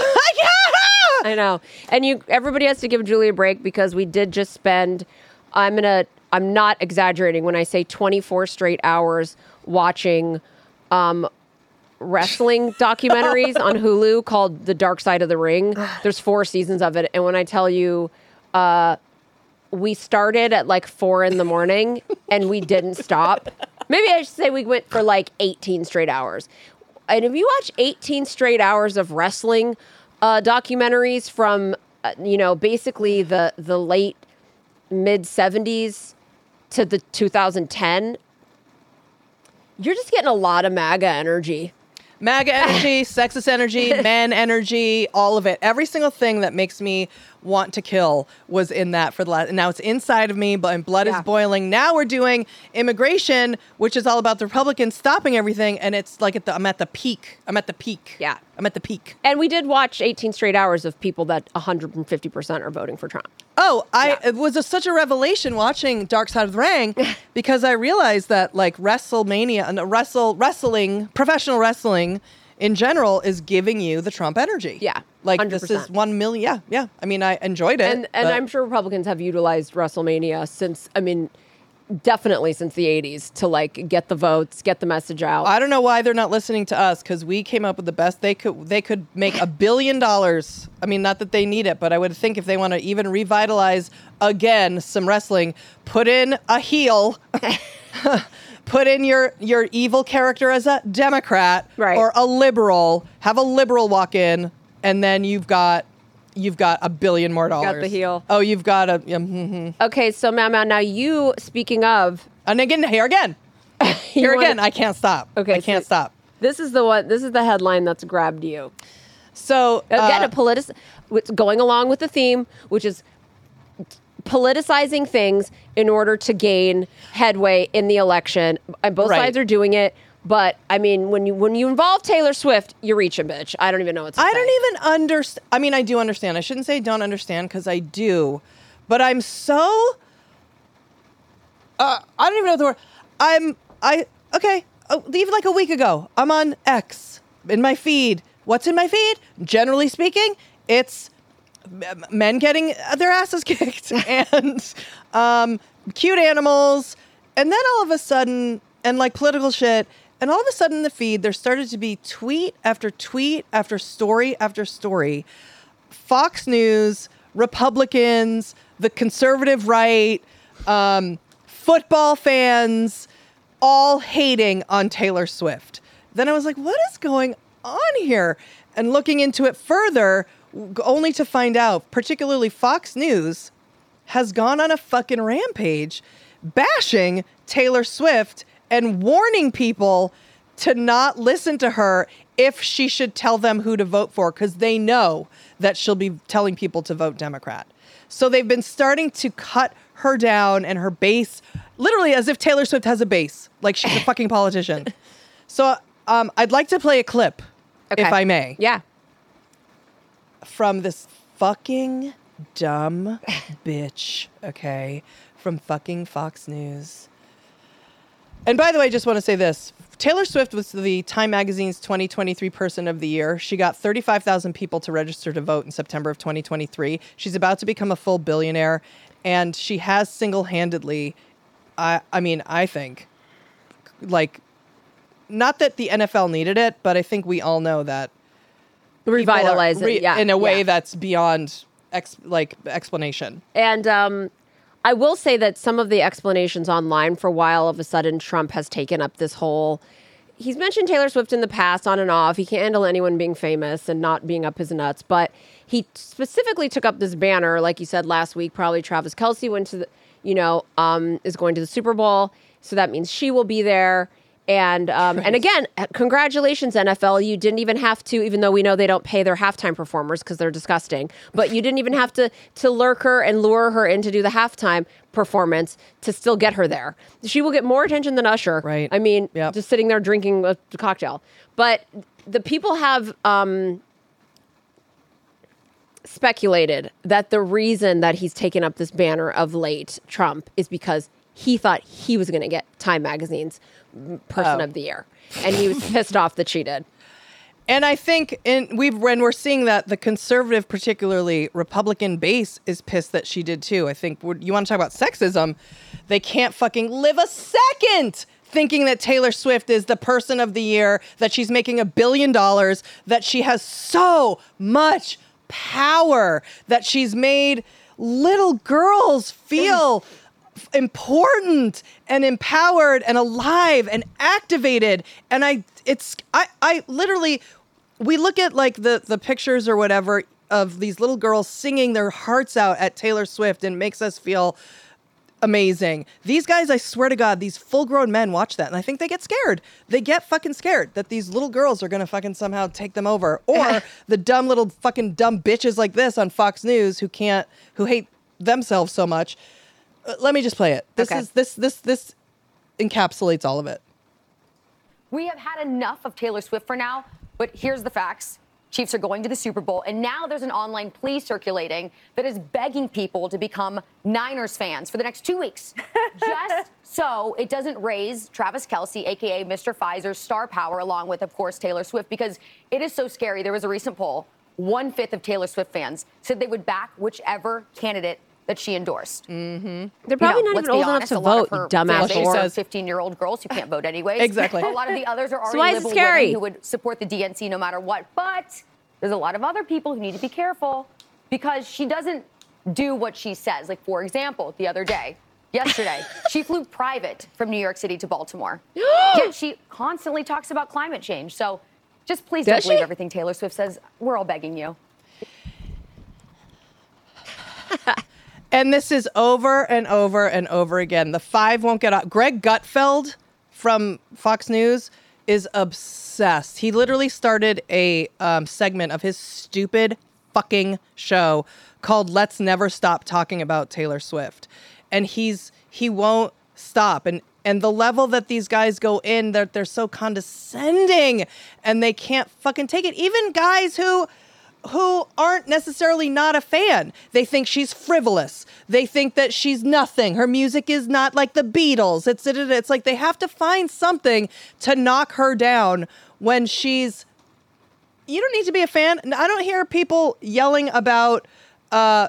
I know. And you everybody has to give Julie a break because we did just spend I'm gonna I'm not exaggerating when I say 24 straight hours watching um wrestling documentaries on Hulu called The Dark Side of the Ring. There's four seasons of it. And when I tell you uh we started at like four in the morning and we didn't stop. Maybe I should say we went for like 18 straight hours. And if you watch 18 straight hours of wrestling uh, documentaries from, uh, you know, basically the the late mid 70s to the 2010, you're just getting a lot of MAGA energy. MAGA energy, sexist energy, men energy, all of it. Every single thing that makes me want to kill was in that for the last. Now it's inside of me, but blood Yeah. is boiling. Now we're doing immigration, which is all about the Republicans stopping everything, and it's like at the, I'm at the peak. I'm at the peak. Yeah. I'm at the peak. And we did watch 18 straight hours of people that 150% are voting for Trump. Oh, I Yeah. it was a, such a revelation watching Dark Side of the Ring because I realized that like WrestleMania and wrestle wrestling, professional wrestling in general is giving you the Trump energy. Yeah, Like this is 1 million. Yeah, yeah. I mean, I enjoyed it. and and I'm sure Republicans have utilized WrestleMania since I mean definitely since the 80s to like get the votes, get the message out. I don't know why they're not listening to us because we came up with the best. They could they could make a billion dollars. I mean, not that they need it, but I would think if they want to even revitalize again some wrestling, put in a heel, put in your your evil character as a Democrat Right. or a liberal, have a liberal walk in, and then you've got you've got a billion more dollars. Got the heel. Oh, you've got a. Yeah, mhm. okay, so Mama, now you speaking of And again, here again, here again. I can't stop. Okay, I can't so- stop. this is the one this is the headline that's grabbed you. So Again, uh, a politic what's going along with the theme, which is politicizing things in order to gain headway in the election. And both Right. sides are doing it. But I mean, when you when you involve Taylor Swift, you're reaching, bitch. I don't even know what to I say. don't even understand. I mean, I do understand. I shouldn't say don't understand because I do, but I'm so. Uh, I don't even know the word. I'm. I okay. Oh, even like a week ago, I'm on X in my feed. What's in my feed? Generally speaking, it's men getting their asses kicked and um, cute animals. And then all of a sudden, and like political shit, and all of a sudden in the feed, there started to be tweet after tweet after story after story. Fox News, Republicans, the conservative right, um, football fans, all hating on Taylor Swift. Then I was like, what is going on here? And looking into it further, only to find out, particularly Fox News has gone on a fucking rampage bashing Taylor Swift and warning people to not listen to her if she should tell them who to vote for because they know that she'll be telling people to vote Democrat. So they've been starting to cut her down and her base literally as if Taylor Swift has a base, like she's a fucking politician. So um, I'd like to play a clip, if I may Yeah. From this fucking dumb bitch, okay, from fucking Fox News. And by the way, I just want to say this. Taylor Swift was the Time Magazine's 2023 Person of the Year. She got 35,000 people to register to vote in September of 2023. She's about to become a full billionaire, and she has single handedly, I, I mean, I think, like, not that the NFL needed it, but I think we all know that people are Revitalize it. re- yeah. in a way yeah. that's beyond ex- like explanation. And um, I will say that some of the explanations online for why all of a sudden Trump has taken up this whole. He's mentioned Taylor Swift in the past, on and off. He can't handle anyone being famous and not being up his nuts. But he specifically took up this banner, like you said last week. Probably Travis Kelce went to the, you know, um, is going to the Super Bowl, so that means she will be there. And um, and again, congratulations NFL. You didn't even have to, even though we know they don't pay their halftime performers because they're disgusting. But you didn't even have to to lurk her and lure her in to do the halftime performance to still get her there. She will get more attention than Usher. Right. I mean, Yep. just sitting there drinking a cocktail. But the people have um, speculated that the reason that he's taken up this banner of late, Trump, is because he thought he was going to get Time Magazine's Person Oh. of the Year, and he was pissed off that she did. And I think in we when we're seeing that the conservative, particularly Republican base, is pissed that she did too. I think you want to talk about sexism, they can't fucking live a second thinking that Taylor Swift is the person of the year, that she's making a billion dollars, that she has so much power, that she's made little girls feel important and empowered and alive and activated. And i it's i i literally we look at like the the pictures or whatever of these little girls singing their hearts out at taylor swift and makes us feel amazing. These guys i swear to god these full grown men watch that and i think they get scared. They get fucking scared that these little girls are gonna fucking somehow take them over. Or the dumb little fucking dumb bitches like this on fox news who can't who hate themselves so much Uh, let me just play it. This Okay. is this this this encapsulates all of it. We have had enough of Taylor Swift for now, but here's the facts. Chiefs are going to the Super Bowl, and now there's an online plea circulating that is begging people to become Niners fans for the next two weeks. Just so it doesn't raise Travis Kelce, aka Mr. Pfizer's star power, along with, of course, Taylor Swift, because it is so scary. There was a recent poll. One fifth of Taylor Swift fans said they would back whichever candidate that she endorsed. Mm-hmm. They're probably You know, not even old honest, enough to vote, her you dumbass fan base whore. are 15 year old girls who can't vote anyway. Exactly. A lot of the others are already why is it scary? women who would support the DNC no matter what. But there's a lot of other people who need to be careful because she doesn't do what she says. Like, for example, the other day, yesterday, she flew private from New York City to Baltimore. Yet she constantly talks about climate change. So just please don't Does believe everything Taylor Swift says. We're all begging you. And this is over and over and over again. The five won't get out. Greg Gutfeld from Fox News is obsessed. He literally started a um, segment of his stupid fucking show called "Let's Never Stop Talking About Taylor Swift," and he's he won't stop. And and the level that these guys go in, they're they're so condescending, and they can't fucking take it. Even guys who who aren't necessarily not a fan. They think she's frivolous. They think that she's nothing. Her music is not like the Beatles. It's it's like they have to find something to knock her down when she's you don't need to be a fan. I don't hear people yelling about Uh,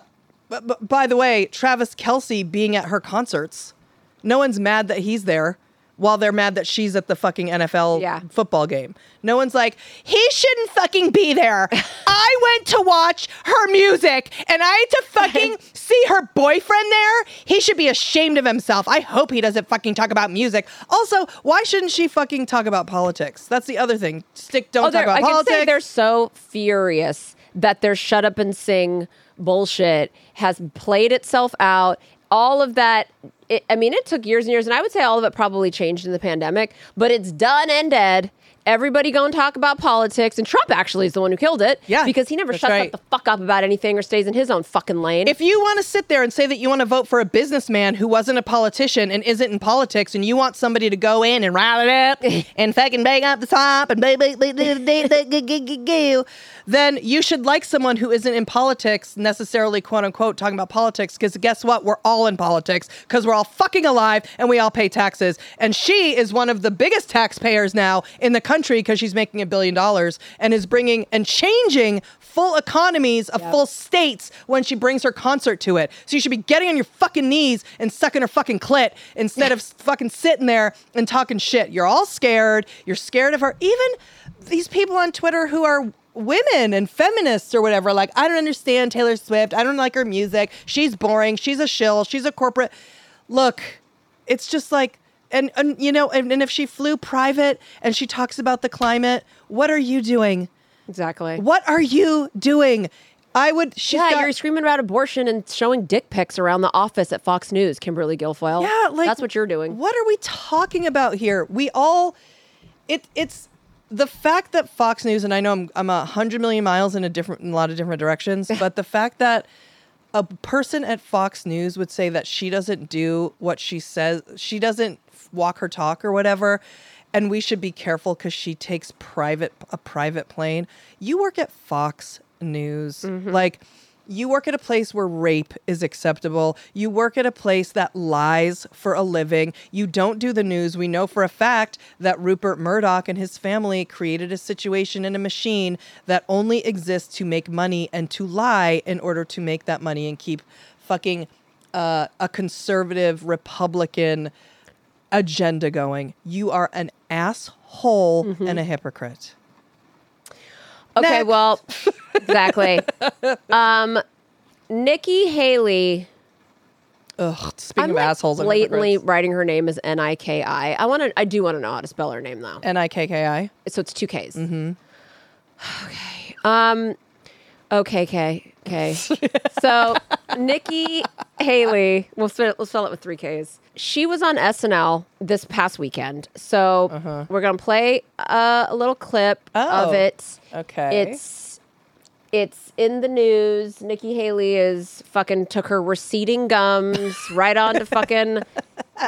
but, but by the way, Travis Kelce being at her concerts, no one's mad that he's there. While they're mad that she's at the fucking NFL Yeah. football game. No one's like, he shouldn't fucking be there. I went to watch her music and I had to fucking see her boyfriend there. He should be ashamed of himself. I hope he doesn't fucking talk about music. Also, why shouldn't she fucking talk about politics? That's the other thing. Stick, don't Oh, talk about I can politics. say they're so furious that their shut up and sing bullshit has played itself out. All of that, it, I mean, it took years and years, and I would say all of it probably changed in the pandemic, but it's done and dead everybody gonna talk about politics, and Trump actually is the one who killed it. Yeah, because he never shuts right. up the fuck up about anything or stays in his own fucking lane. If you want to sit there and say that you want to vote for a businessman who wasn't a politician and isn't in politics, and you want somebody to go in and rile it up and fucking bang up the top and then you should like someone who isn't in politics necessarily, quote unquote, talking about politics. Because guess what? We're all in politics because we're all fucking alive and we all pay taxes. And she is one of the biggest taxpayers now in the country because she's making a billion dollars and is bringing and changing full economies of full states when she brings her concert to it. So you should be getting on your fucking knees and sucking her fucking clit instead of fucking sitting there and talking shit. You're all scared. You're scared of her. Even these people on Twitter who are women and feminists or whatever, like, I don't understand Taylor Swift. I don't like her music. She's boring. She's a shill. She's a corporate. Look, it's just like, and, and you know, and, and if she flew private and she talks about the climate, what are you doing? exactly. What are you doing? I would. She's yeah, got, you're screaming about abortion and showing dick pics around the office at Fox News, Kimberly Guilfoyle. Yeah, like that's what you're doing. What are we talking about here? We all, it it's the fact that Fox News and I know I'm I'm a hundred million miles in a different in a lot of different directions, but the fact that a person at Fox News would say that she doesn't do what she says, she doesn't walk her talk or whatever, and we should be careful because she takes private a private plane. You work at Fox News, like. You work at a place where rape is acceptable. You work at a place that lies for a living. You don't do the news. We know for a fact that Rupert Murdoch and his family created a situation in a machine that only exists to make money and to lie in order to make that money and keep fucking uh, a conservative Republican agenda going. You are an asshole and a hypocrite. Okay, Next. well, exactly. um, Nikki Haley. Ugh. Speaking I'm of like assholes, and blatantly writing her name as N I K I. I want to. I do want to know how to spell her name though. N I K K I. So it's two K's. Mm-hmm. Okay. Um. Okay. K. K. so Nikki Haley. We'll spell, we'll spell it with three K's. She was on SNL this past weekend. So we're gonna play uh, a little clip Oh, of it. okay. It's it's in the news. Nikki Haley is fucking took her receding gums right on to fucking,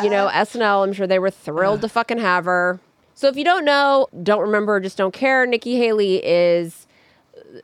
you know, SNL. I'm sure they were thrilled to fucking have her. So if you don't know, don't remember, just don't care. Nikki Haley is,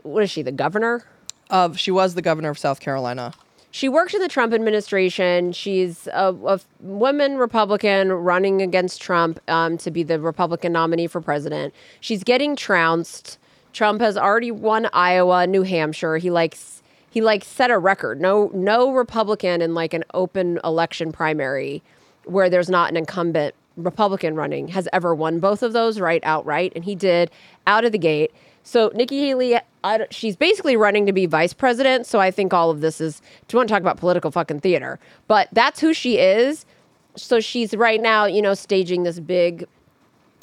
what is she, the governor? Of she was the governor of South Carolina. She worked in the Trump administration. She's a, a woman Republican running against Trump um, to be the Republican nominee for president. She's getting trounced. Trump has already won Iowa, New Hampshire. He likes he like set a record. No no Republican in like an open election primary where there's not an incumbent Republican running has ever won both of those right outright, and he did out of the gate. So Nikki Haley, I she's basically running to be vice president. So I think all of this is. Do you want to talk about political fucking theater? But that's who she is. So she's right now, you know, staging this big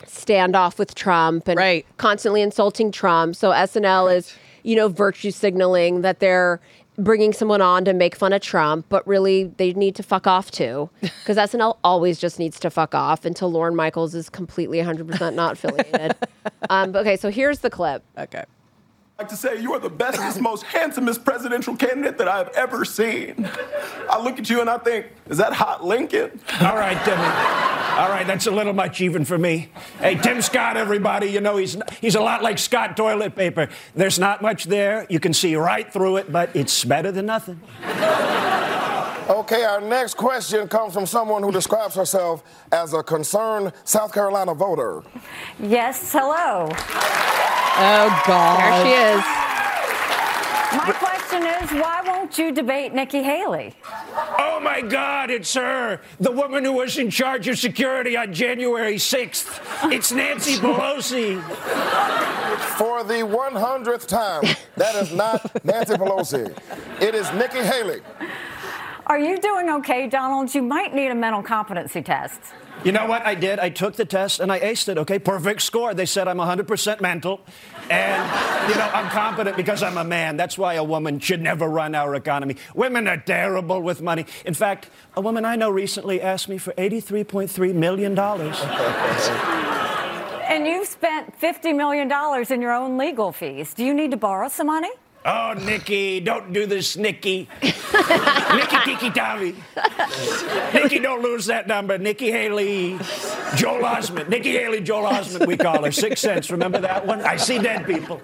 standoff with Trump and Right. constantly insulting Trump. So SNL is, you know, virtue signaling that they're bringing someone on to make fun of Trump, but really they need to fuck off too. Because SNL always just needs to fuck off until Lorne Michaels is completely 100% not affiliated. um, okay, so here's the clip. Okay. Like to say you are the bestest, most handsomest presidential candidate that I've ever seen. I look at you and I think, is that hot Lincoln? All right, Tim. All right, that's a little much even for me. Hey, Tim Scott, everybody, you know he's he's a lot like Scott toilet paper. There's not much there. You can see right through it, but it's better than nothing. Okay, our next question comes from someone who describes herself as a concerned South Carolina voter. Yes, hello. Oh God. There she is. My question question is, why won't you debate Nikki Haley? Oh my God, it's her, the woman who was in charge of security on January 6th. It's Nancy Pelosi. For the 100th time, that is not Nancy Pelosi. It is Nikki Haley. Are you doing okay, Donald? You might need a mental competency test. You know what I did? I took the test and I aced it, okay? Perfect score. They said I'm 100% mental. And, you know, I'm competent because I'm a man. That's why a woman should never run our economy. Women are terrible with money. In fact, a woman I know recently asked me for $83.3 million. And you've spent $50 million in your own legal fees. Do you need to borrow some money? Oh, Nikki, don't do this, Nikki. Nikki Tiki Tavi. Nikki, don't lose that number. Nikki Haley, Joel Osment. Nikki Haley, Joel Osment, we call her. Sixth Sense. Remember that one? I see dead people.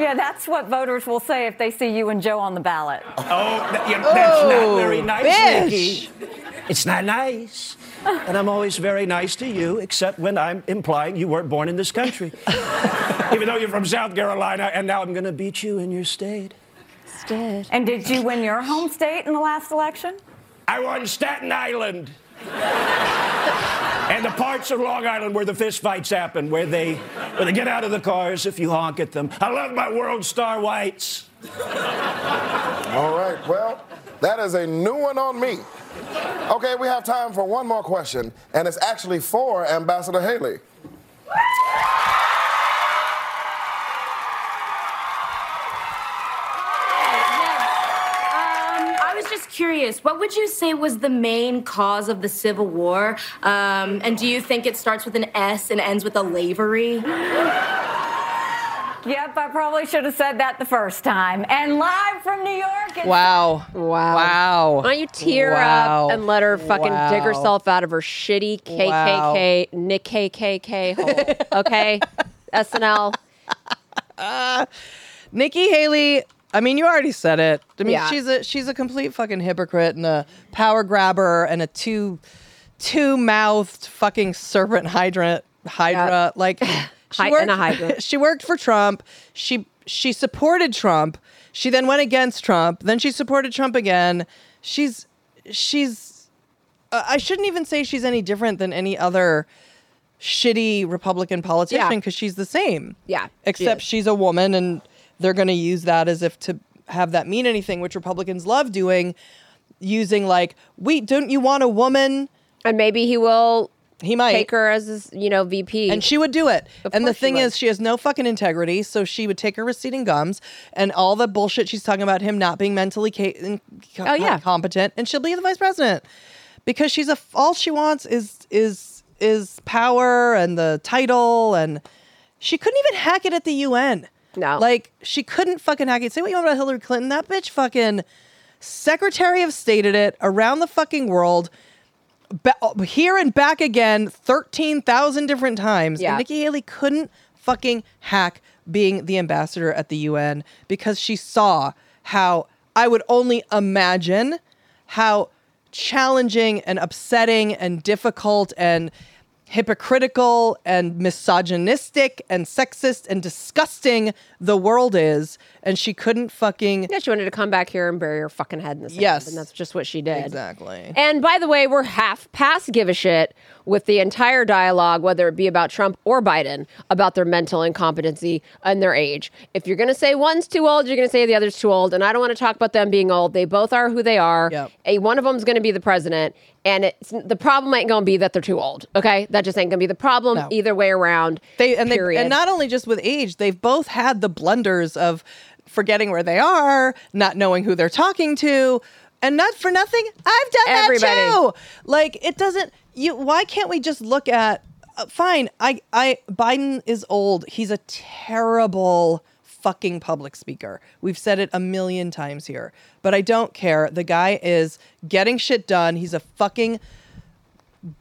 Yeah, that's what voters will say if they see you and Joe on the ballot. Oh, th- yeah, that's not Oh, very nice, bitch. Nikki. It's not nice. And I'm always very nice to you, except when I'm implying you weren't born in this country. Even though you're from South Carolina, and now I'm going to beat you in your state. Dead. And did you win your home state in the last election? I won Staten Island. and the parts of Long Island where the fistfights happen, where they, where they get out of the cars if you honk at them. I love my World Star Whites. All right, well, that is a new one on me. Okay, we have time for one more question, and it's actually for Ambassador Haley. Um, I was just curious, what would you say was the main cause of the Civil War? Um, and do you think it starts with an S and ends with a lavery? Yep, I probably should have said that the first time. And live from New York, it's Wow. Wow. Wow. Why don't you tear Wow. up and let her fucking dig herself out of her shitty KKK, Nick KKK hole? Okay? SNL. Uh, Nikki Haley, I mean, you already said it. I mean, Yeah. she's a she's a complete fucking hypocrite and a power grabber and a two two mouthed fucking serpent hydrant hydra. Yep. Like She and a. She worked for Trump. She she supported Trump. She then went against Trump. Then she supported Trump again. She's she's uh, I shouldn't even say she's any different than any other shitty Republican politician Yeah. because she's the same. Yeah, Except is. she's a woman and they're going to use that as if to have that mean anything, which Republicans love doing, using like, "Wait, don't you want a woman?" And maybe he will He might take her as his, you know, VP. and she would do it. Of and the thing is, she has no fucking integrity. So she would take her receding gums and all the bullshit she's talking about him not being mentally ca- Oh, yeah. competent, and she'll be the vice president because she's a. All she wants is is is power and the title, and she couldn't even hack it at the UN. No. like she couldn't fucking hack it. Say what you want about Hillary Clinton, that bitch fucking Secretary of State at it around the fucking world ba- here and back again 13,000 different times. Yeah. And Nikki Haley couldn't fucking hack being the ambassador at the UN because she saw how I would only imagine how challenging and upsetting and difficult and hypocritical and misogynistic and sexist and disgusting the world is and she couldn't fucking yeah, she wanted to come back here and bury her fucking head in the sand. Yes. And that's just what she did. exactly And by the way, we're half past give a shit with the entire dialogue, whether it be about Trump or Biden, about their mental incompetency and their age. If you're going to say one's too old, you're going to say the other's too old. And I don't want to talk about them being old. They both are who they are. Yep. A, one of them's going to be the president. And it's, the problem ain't going to be that they're too old. Okay. That just ain't going to be the problem No. either way around. They and period. they and not only just with age, they've both had the blunders of forgetting where they are, not knowing who they're talking to, and not for nothing. I've done Everybody. that too. Like it doesn't. You why can't we just look at? Uh, fine, I I Biden is old. He's a terrible fucking public speaker. We've said it a million times here, but I don't care. The guy is getting shit done. He's a fucking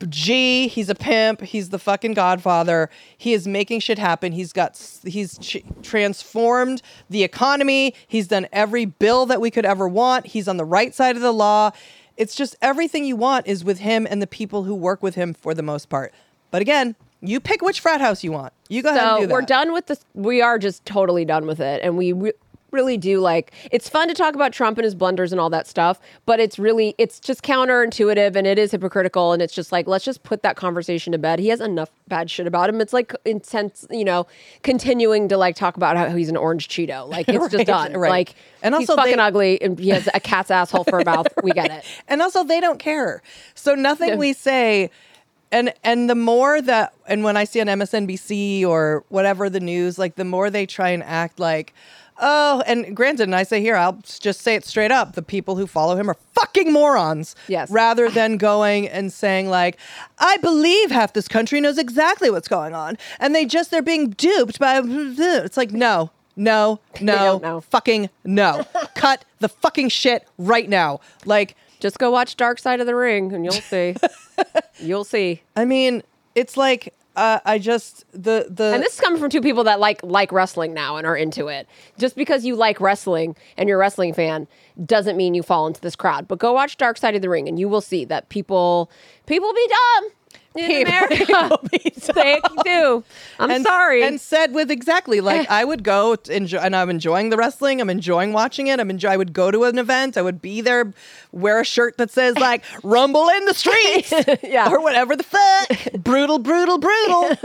G, he's a pimp. He's the fucking godfather. He is making shit happen. He's got, he's ch- transformed the economy. He's done every bill that we could ever want. He's on the right side of the law. It's just everything you want is with him and the people who work with him for the most part. But again, you pick which frat house you want. You go ahead and So do that. we're done with this. We are just totally done with it, and we re- really do like it's fun to talk about Trump and his blunders and all that stuff, but it's really it's just counterintuitive and it is hypocritical and it's just like let's just put that conversation to bed. He has enough bad shit about him. It's like intense, you know, continuing to like talk about how he's an orange Cheeto. Like it's Right, just done. right. Like And he's also fucking they- ugly and he has a cat's asshole for a mouth. We get it. and also they don't care. So nothing we say and and the more that and when I see on MSNBC or whatever the news, like the more they try and act like Oh, and granted, and I say here, I'll just say it straight up: the people who follow him are fucking morons. Yes. Rather than going and saying like, "I believe half this country knows exactly what's going on, and they just they're being duped by," it's like, no, no, no, fucking no, cut the fucking shit right now. Like, Just go watch Dark Side of the Ring and you'll see. you'll see. I mean, it's like uh, I just the the And this is coming from two people that like like wrestling now and are into it. Just because you like wrestling and you're a wrestling fan doesn't mean you fall into this crowd. But go watch Dark Side of the Ring and you will see that people people be dumb in People- America. they do. I'm and, sorry. And said with exactly like I would go to enjoy, and I'm enjoying the wrestling. I'm enjoying watching it. I'm enjoy. I would go to an event. I would be there, wear a shirt that says like "Rumble in the streets," Yeah. or whatever the fuck. brutal, brutal, brutal.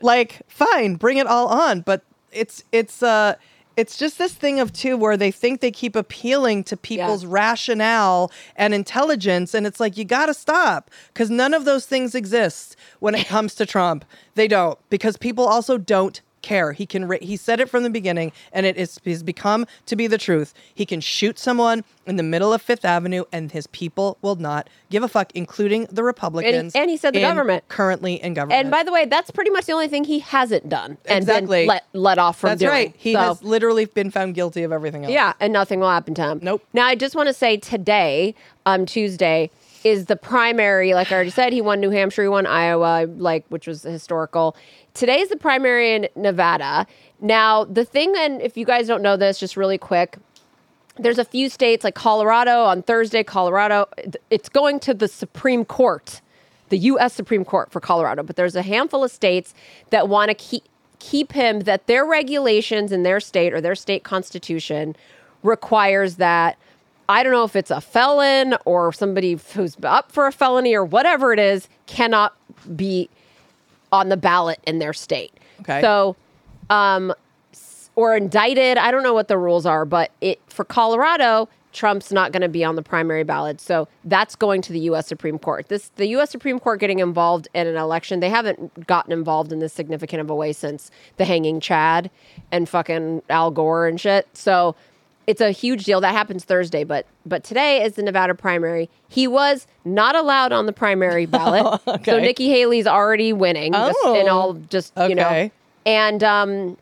like, fine, bring it all on. But it's it's uh it's just this thing of two where they think they keep appealing to people's rationale and intelligence and it's like you got to stop cuz none of those things exist when it comes to Trump. They don't because people also don't care he can ra- he said it from the beginning and it is has become to be the truth he can shoot someone in the middle of 5th Avenue and his people will not give a fuck including the Republicans and he said the in- government. currently in government and by the way, that's pretty much the only thing he hasn't done and Exactly. let let off from that's doing. right he So- has literally been found guilty of everything else Yeah, and nothing will happen to him. Nope. Now, I just want to say today, um, Tuesday, is the primary. Like I already said, he won New Hampshire, he won Iowa, like which was historical. Today is the primary in Nevada. Now, the thing, and if you guys don't know this, just really quick, there's a few states like Colorado on Thursday. Colorado, it's going to the Supreme Court, the U.S. Supreme Court for Colorado. But there's a handful of states that want to keep keep him that their regulations in their state or their state constitution requires that. I don't know if it's a felon or somebody who's up for a felony or whatever it is cannot be on the ballot in their state. Okay. So, um, or indicted. I don't know what the rules are, but it for Colorado, Trump's not going to be on the primary ballot. So that's going to the U.S. Supreme Court. This the U.S. Supreme Court getting involved in an election. They haven't gotten involved in this significant of a way since the hanging Chad and fucking Al Gore and shit. So it's a huge deal. That happens Thursday, but but today is the Nevada primary. He was not allowed on the primary ballot, so Okay. Nikki Haley's already winning. just Oh, all, just you know, and um,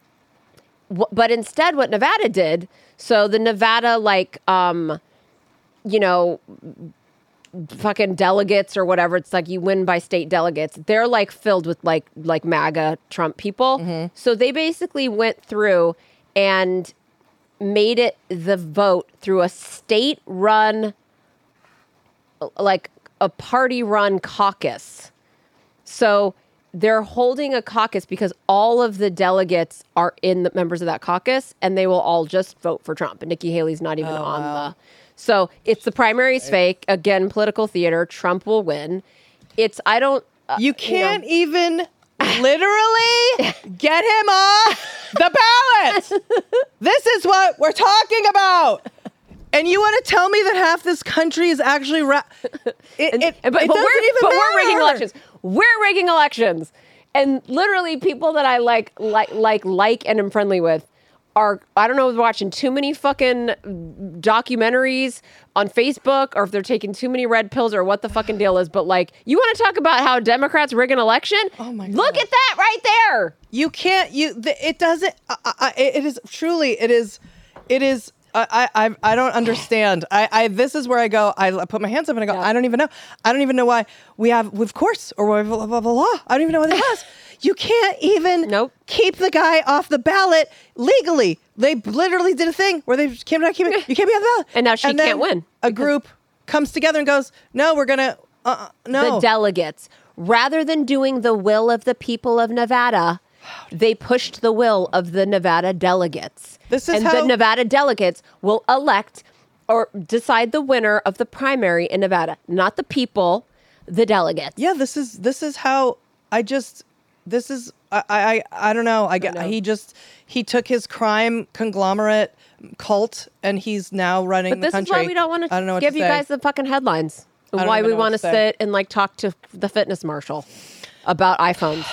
w- but instead, what Nevada did, so the Nevada like um, you know, fucking delegates or whatever. It's like you win by state delegates. They're like filled with like like MAGA Trump people. So they basically went through and made it the vote through a state run like a party run caucus. So they're holding a caucus because all of the delegates are in the members of that caucus and they will all just vote for Trump. And Nikki Haley's not even on the so it's the primary's fake. Again, political theater. Trump will win. It's I don't uh, You can't even literally get him off the ballot. this is what we're talking about. And you want to tell me that half this country is actually ra- it, it, And- but, it but we're, but we're rigging elections. We're rigging elections. And literally people that I like like like like and am friendly with are I don't know they're watching too many fucking documentaries on Facebook or if they're taking too many red pills or what the fucking deal is. But like you want to talk about how Democrats rig an election? Oh my Look at that right there. You can't. You. The, it doesn't. I, I, it is truly. It is. It is. I, I, I don't understand. I, I, this is where I go. I put my hands up and I go. I don't even know. I don't even know why we have, of course, or have a, a, a law. I don't even know what it was. You can't even Nope. keep the guy off the ballot legally. They literally did a thing where they can't keep it. You can't be on the ballot. And now she then can't win A group comes together and goes, "No, we're gonna." Uh, uh, no. The delegates rather than doing the will of the people of Nevada. they pushed the will of the Nevada delegates. This is and how- the Nevada delegates will elect or decide the winner of the primary in Nevada, not the people, the delegates. Yeah, this is this is how I just this is I I I don't know. I, get he just he took his crime conglomerate cult and he's now running But the this country. is why we don't want I don't know to give to you say. guys the fucking headlines. I why we want to to say. sit and like talk to the fitness marshal about iPhones.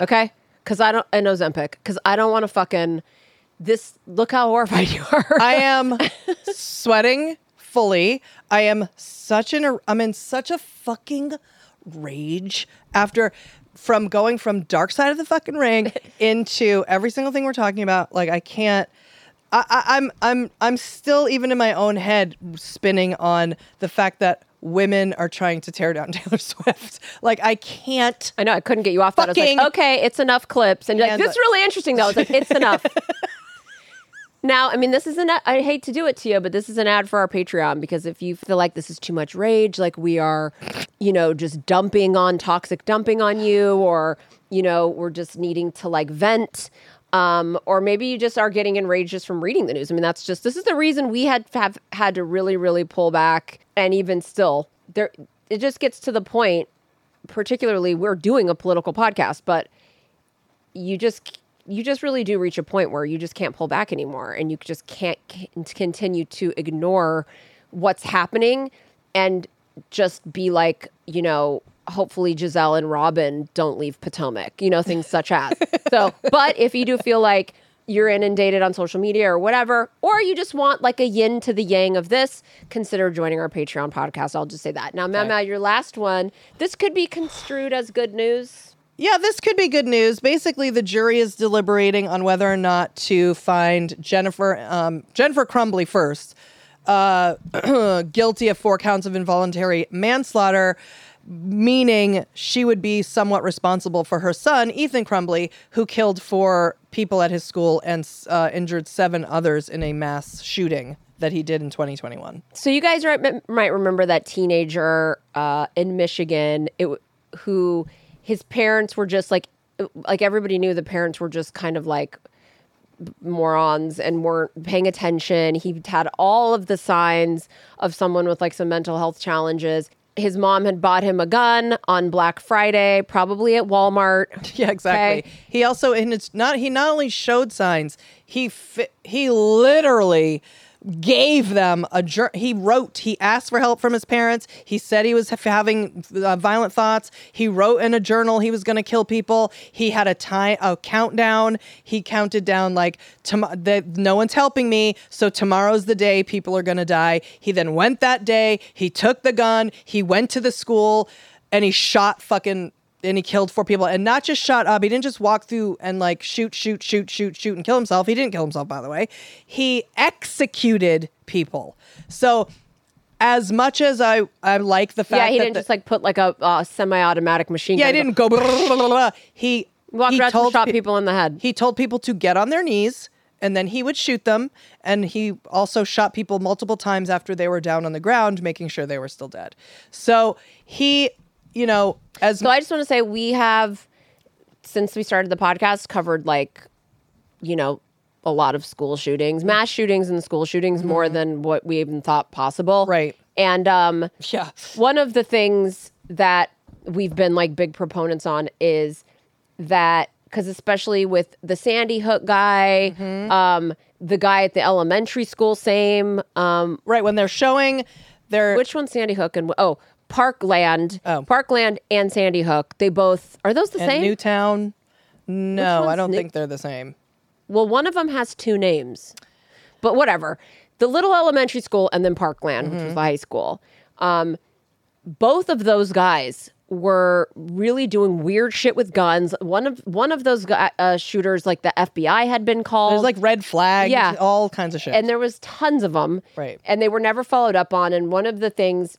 Okay? Because I don't, and Ozempic. Because I don't want to fucking, this, look how horrified you are. I am sweating fully. I am such in a I'm in such a fucking rage after from going from dark side of the fucking ring into every single thing we're talking about. Like I can't I, I, I'm I'm I'm still even in my own head spinning on the fact that women are trying to tear down Taylor Swift. Like I can't I know, I couldn't get you off that. I was like, okay, it's enough clips. And you're like, this is really interesting, though. It's like, it's enough. Now, I mean, this is an, I hate to do it to you, but this is an ad for our Patreon because if you feel like this is too much rage, like we are, you know, just dumping on toxic dumping on you, or, you know, we're just needing to like vent. Um, or maybe you just are getting enraged just from reading the news. I mean, that's just this is the reason we had have had to really, really pull back, and even still, there it just gets to the point particularly we're doing a political podcast but you just you just really do reach a point where you just can't pull back anymore and you just can't c- continue to ignore what's happening and just be like you know hopefully Gizelle and Robin don't leave Potomac you know things such as so but if you do feel like you're inundated on social media or whatever, or you just want like a yin to the yang of this, consider joining our Patreon podcast. I'll just say that. Now, Mama, your last one, this could be construed as good news. Yeah, this could be good news. Basically, the jury is deliberating on whether or not to find Jennifer um, Jennifer Crumbley first uh, guilty of four counts of involuntary manslaughter, meaning she would be somewhat responsible for her son Ethan Crumbley, who killed four people at his school and uh, injured seven others in a mass shooting that he did in 2021. So you guys might, remember that teenager uh, in Michigan it, who his parents were just like like everybody knew the parents were just kind of like morons and weren't paying attention. He had all of the signs of someone with like some mental health challenges. His mom had bought him a gun on Black Friday, probably at Walmart. Yeah, exactly. Okay. He also and it's not he not only showed signs, he fi- he literally gave them a jour- he wrote he asked for help from his parents. He said he was ha- having uh, violent thoughts. He wrote in a journal he was going to kill people. He had a time a countdown. He counted down like tom- no one's helping me so tomorrow's the day people are going to die. He then went that day. He took the gun. He went to the school and he shot fucking and he killed four people and not just shot up he didn't just walk through and like shoot shoot shoot shoot shoot and kill himself he didn't kill himself by the way he executed people so as much as i i like the fact Yeah, he didn't the- just like put like a uh, semi-automatic machine. yeah, he didn't go. blah, blah, blah. He Walked he around and shot pe- people in the head. He told people to get on their knees, and then he would shoot them. And he also shot people multiple times after they were down on the ground, making sure they were still dead. So he, you know, as So I just want to say we have, since we started the podcast, covered like, you know, a lot of school shootings, mass shootings and school shootings more than what we even thought possible. Right. And um, yeah, one of the things that we've been like big proponents on is that because especially with the Sandy Hook guy, um, the guy at the elementary school, same. Um, right when they're showing their which one's Sandy Hook and oh Parkland, Oh. Parkland and Sandy Hook. They both are those the and same? Newtown. No, I don't New- think they're the same. Well, one of them has two names, but whatever. The little elementary school and then Parkland, which was the high school. Um, both of those guys were really doing weird shit with guns. One of one of those uh, shooters, like the FBI, had been called. There's like red flags, Yeah. all kinds of shit. and there was tons of them Right. and they were never followed up on and one of the things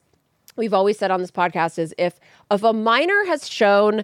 we've always said on this podcast is if if a minor has shown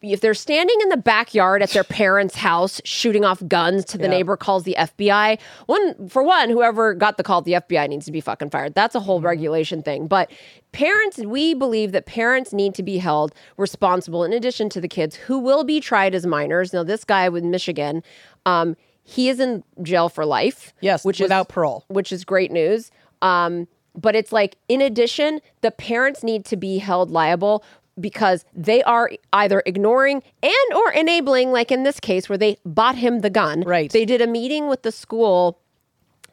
if they're standing in the backyard at their parents' house shooting off guns to the Yeah. neighbor calls the FBI, one for one, whoever got the call, the FBI needs to be fucking fired. That's a Mm-hmm. whole regulation thing. But parents, we believe that parents need to be held responsible in addition to the kids who will be tried as minors. Now, this guy with Michigan, um, he is in jail for life. Yes, which without is, parole. which is great news. Um, but it's like, in addition, the parents need to be held liable because they are either ignoring and or enabling, like in this case where they bought him the gun. Right. They did a meeting with the school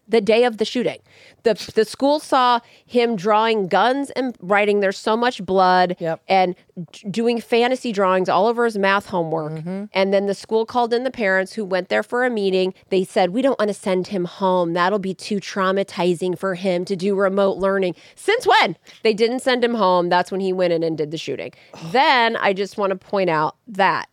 the day of the shooting. The the school saw him drawing guns and writing there's so much blood Yep. and d- doing fantasy drawings all over his math homework. Mm-hmm. And then the school called in the parents who went there for a meeting. They said, "We don't want to send him home. That'll be too traumatizing for him to do remote learning." Since when? They didn't send him home. That's when he went in and did the shooting. then I just want to point out that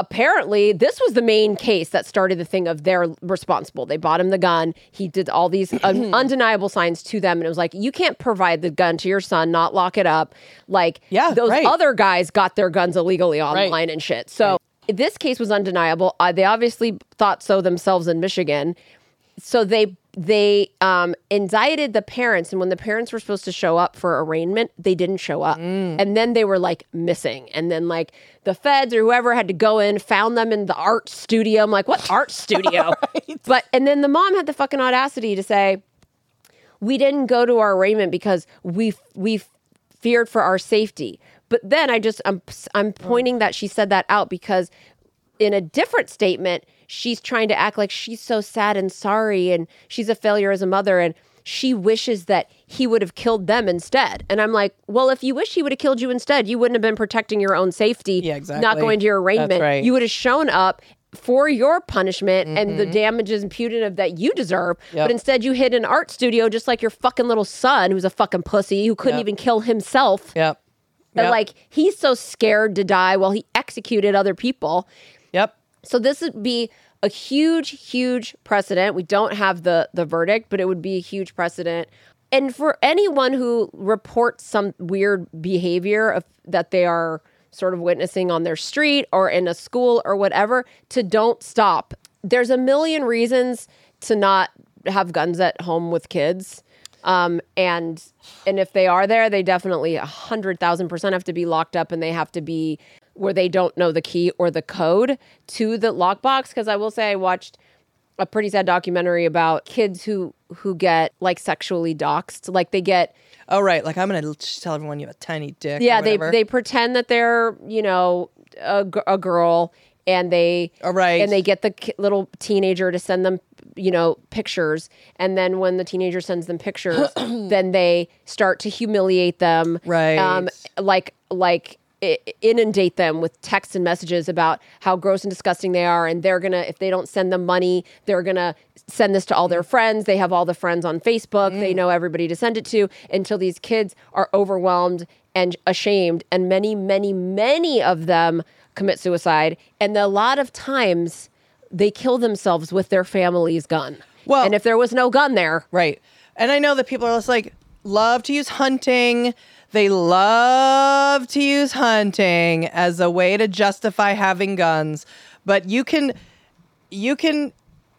apparently this was the main case that started the thing of they're responsible. They bought him the gun. He did all these un- undeniable signs to them, and it was like you can't provide the gun to your son, not lock it up. Like Yeah, those right. other guys got their guns illegally online and shit. So this case was undeniable. Uh, they obviously thought so themselves in Michigan. So they they um, indicted the parents, and when the parents were supposed to show up for arraignment, they didn't show up, and then they were like missing. And then like the feds or whoever had to go in, found them in the art studio. I'm like, what art studio? But and then the mom had the fucking audacity to say, we didn't go to our arraignment because we we feared for our safety. But then I just I'm I'm pointing that she said that out because in a different statement she's trying to act like she's so sad and sorry and she's a failure as a mother and she wishes that he would have killed them instead. And I'm like, well, if you wish he would have killed you instead, you wouldn't have been protecting your own safety, Yeah, exactly. not going to your arraignment. right. You would have shown up for your punishment and the damages and punitive that you deserve. Mm-hmm. Yep. But instead, you hid an art studio just like your fucking little son, who's a fucking pussy who couldn't Yep. even kill himself. Yep. And, Yep. Like he's so scared to die while he executed other people. Yep. So this would be a huge, huge precedent. We don't have the the verdict, but it would be a huge precedent. And for anyone who reports some weird behavior of, that they are sort of witnessing on their street or in a school or whatever, to don't stop. There's a million reasons to not have guns at home with kids. Um, and and if they are there, they definitely a hundred thousand percent have to be locked up, and they have to be where they don't know the key or the code to the lockbox. Because I will say, I watched a pretty sad documentary about kids who who get like sexually doxxed, like they get Oh right. Like I'm gonna just tell everyone you have a tiny dick. or yeah they they pretend that they're you know a, a girl and they All right. and they get the little teenager to send them you know pictures and then when the teenager sends them pictures then they start to humiliate them Right. um like like inundate them with texts and messages about how gross and disgusting they are and they're gonna if they don't send them money they're gonna send this to all their friends they have all the friends on facebook they mm. know everybody to send it to until these kids are overwhelmed and ashamed and many many many of them commit suicide and a lot of times they kill themselves with their family's gun Well- and if there was no gun there Right. And I know that people are just like love to use hunting. They love to use hunting as a way to justify having guns. But you can you can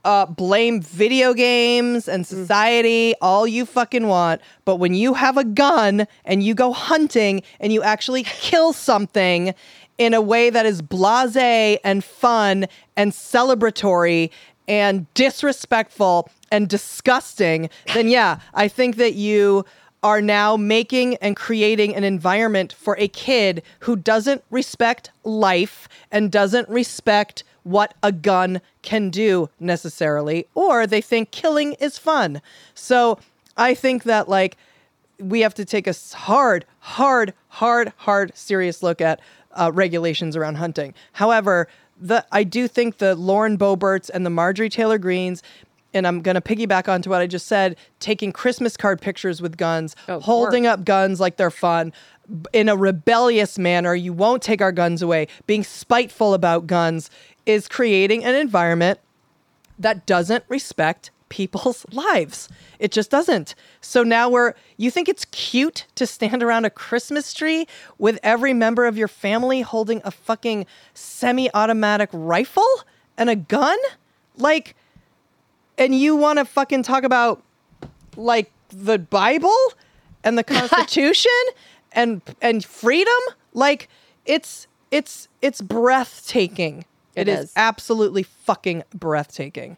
uh, blame video games and society all you fucking want, but when you have a gun and you go hunting and you actually kill something in a way that is blasé and fun and celebratory and disrespectful and disgusting, then yeah, I think that you are now making and creating an environment for a kid who doesn't respect life and doesn't respect what a gun can do necessarily, or they think killing is fun. So I think that, like, we have to take a hard, hard, hard, hard, serious look at uh, regulations around hunting. However, the I do think the Lauren Boeberts and the Marjorie Taylor Greenes, and I'm going to piggyback onto what I just said, taking Christmas card pictures with guns, of holding up guns like they're fun. In a rebellious manner, you won't take our guns away. Being spiteful about guns is creating an environment that doesn't respect people's lives. It just doesn't. So now we're, you think it's cute to stand around a Christmas tree with every member of your family holding a fucking semi automatic rifle and a gun? Like, and you want to fucking talk about like the Bible and the Constitution and and freedom? Like, it's it's it's breathtaking. It it is is. absolutely fucking breathtaking.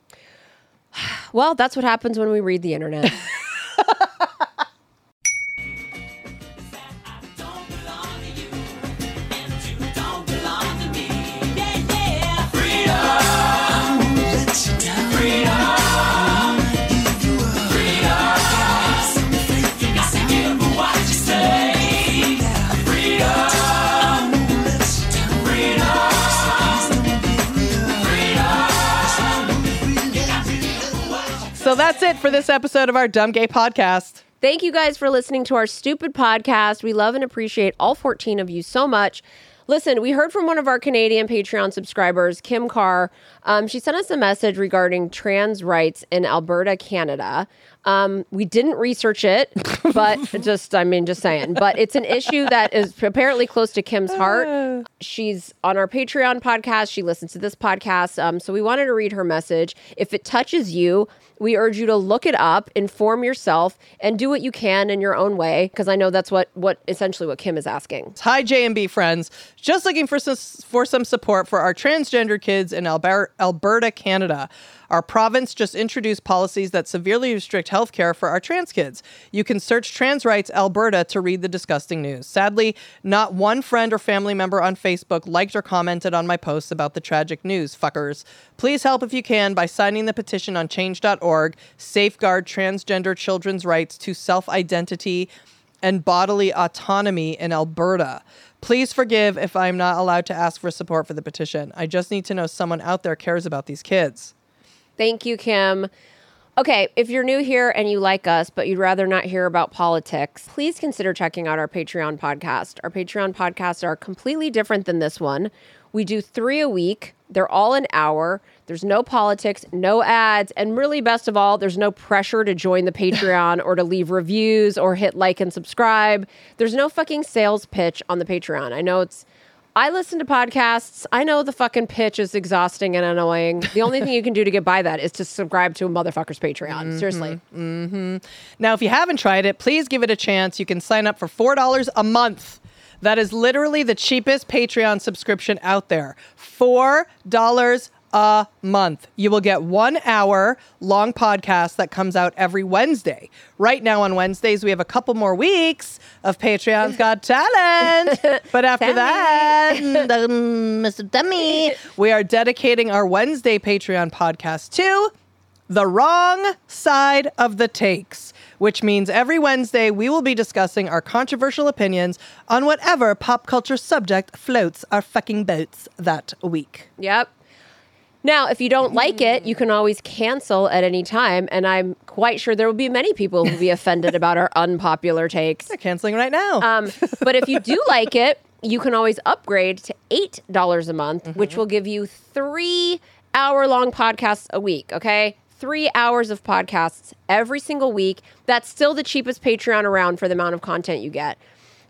Well, that's what happens when we read the internet. that's it for this episode of our Dumb Gay Podcast. Thank you guys for listening to our stupid podcast. We love and appreciate all 14 of you so much. Listen, we heard from one of our Canadian Patreon subscribers, Kim Carr. Um, she sent us a message regarding trans rights in Alberta, Canada. Um, we didn't research it, but just, I mean, just saying. But it's an issue that is apparently close to Kim's heart. She's on our Patreon podcast. She listens to this podcast. Um, so we wanted to read her message. If it touches you, we urge you to look it up, inform yourself, and do what you can in your own way. Because I know that's what what essentially what Kim is asking. Hi, J&B friends. Just looking for some, for some support for our transgender kids in Alber- Alberta, Canada. Our province just introduced policies that severely restrict healthcare for our trans kids. You can search Trans Rights Alberta to read the disgusting news. Sadly, not one friend or family member on Facebook liked or commented on my posts about the tragic news, fuckers. Please help if you can by signing the petition on change.org, safeguard transgender children's rights to self identity and bodily autonomy in Alberta. Please forgive if I'm not allowed to ask for support for the petition. I just need to know someone out there cares about these kids. Thank you, Kim. Okay, if you're new here and you like us, but you'd rather not hear about politics, please consider checking out our Patreon podcast. Our Patreon podcasts are completely different than this one. We do three a week, they're all an hour. There's no politics, no ads, and really, best of all, there's no pressure to join the Patreon or to leave reviews or hit like and subscribe. There's no fucking sales pitch on the Patreon. I know it's I listen to podcasts. I know the fucking pitch is exhausting and annoying. The only thing you can do to get by that is to subscribe to a motherfucker's Patreon. Seriously. Mm-hmm. Now, if you haven't tried it, please give it a chance. You can sign up for $4 a month. That is literally the cheapest Patreon subscription out there. $4 a month. You will get one hour long podcast that comes out every Wednesday. Right now on Wednesdays, we have a couple more weeks of Patreon's Got Talent. But after that, um, Mr. Dummy, we are dedicating our Wednesday Patreon podcast to the wrong side of the takes, which means every Wednesday we will be discussing our controversial opinions on whatever pop culture subject floats our fucking boats that week. Yep. Now, if you don't like it, you can always cancel at any time. And I'm quite sure there will be many people who will be offended about our unpopular takes. They're canceling right now. Um, but if you do like it, you can always upgrade to $8 a month, which will give you three hour long podcasts a week. Okay. Three hours of podcasts every single week. That's still the cheapest Patreon around for the amount of content you get.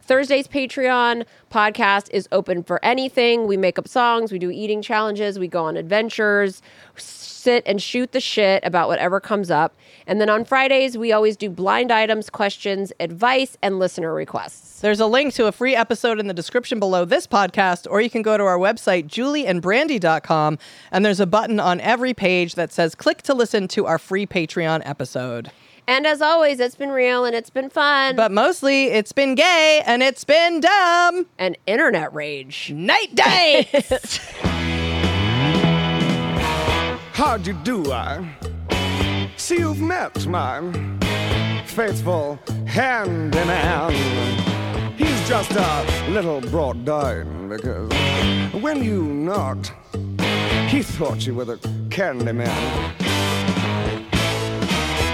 Thursday's Patreon podcast is open for anything. We make up songs, we do eating challenges, we go on adventures, sit and shoot the shit about whatever comes up. And then on Fridays, we always do blind items, questions, advice, and listener requests. There's a link to a free episode in the description below this podcast, or you can go to our website, julieandbrandy.com, and there's a button on every page that says click to listen to our free Patreon episode. And as always, it's been real and it's been fun. But mostly, it's been gay and it's been dumb. and internet rage. Night day. How'd you do, I? See, you've met my faithful handyman. He's just a little brought down because when you knocked, he thought you were the candy man.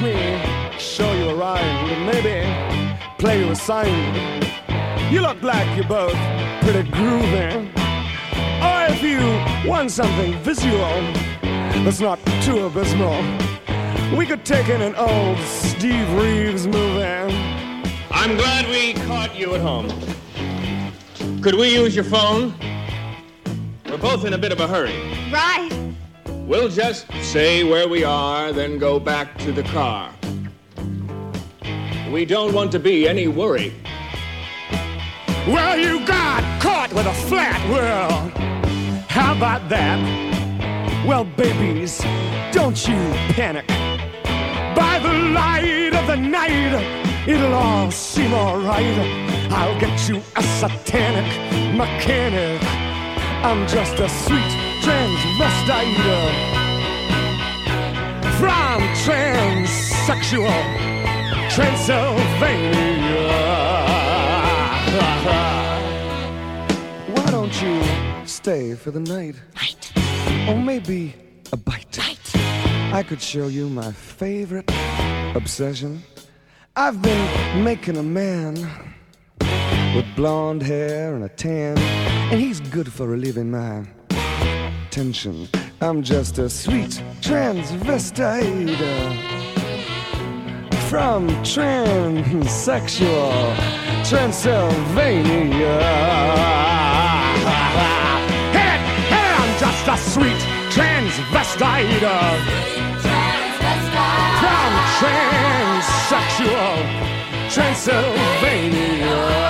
Let me show you a rhyme, maybe play you a sign. You look like you're both pretty groovy. Or if you want something visual that's not too abysmal, we could take in an old Steve Reeves movie. I'm glad we caught you at home. Could we use your phone? We're both in a bit of a hurry. Right. We'll just say where we are, then go back to the car. We don't want to be any worry. Well, you got caught with a flat world. How about that? Well, babies, don't you panic. By the light of the night, it'll all seem alright. I'll get you a satanic mechanic. I'm just a sweet transvestite from transsexual Transylvania. Why don't you stay for the night? Night. Or maybe a bite. Night. I could show you my favorite obsession. I've been making a man with blonde hair and a tan, and he's good for a living my tension. I'm just a sweet transvestite uh, from transsexual Transylvania. Hit it, hit it! I'm just a sweet transvestite uh, from transsexual Transylvania.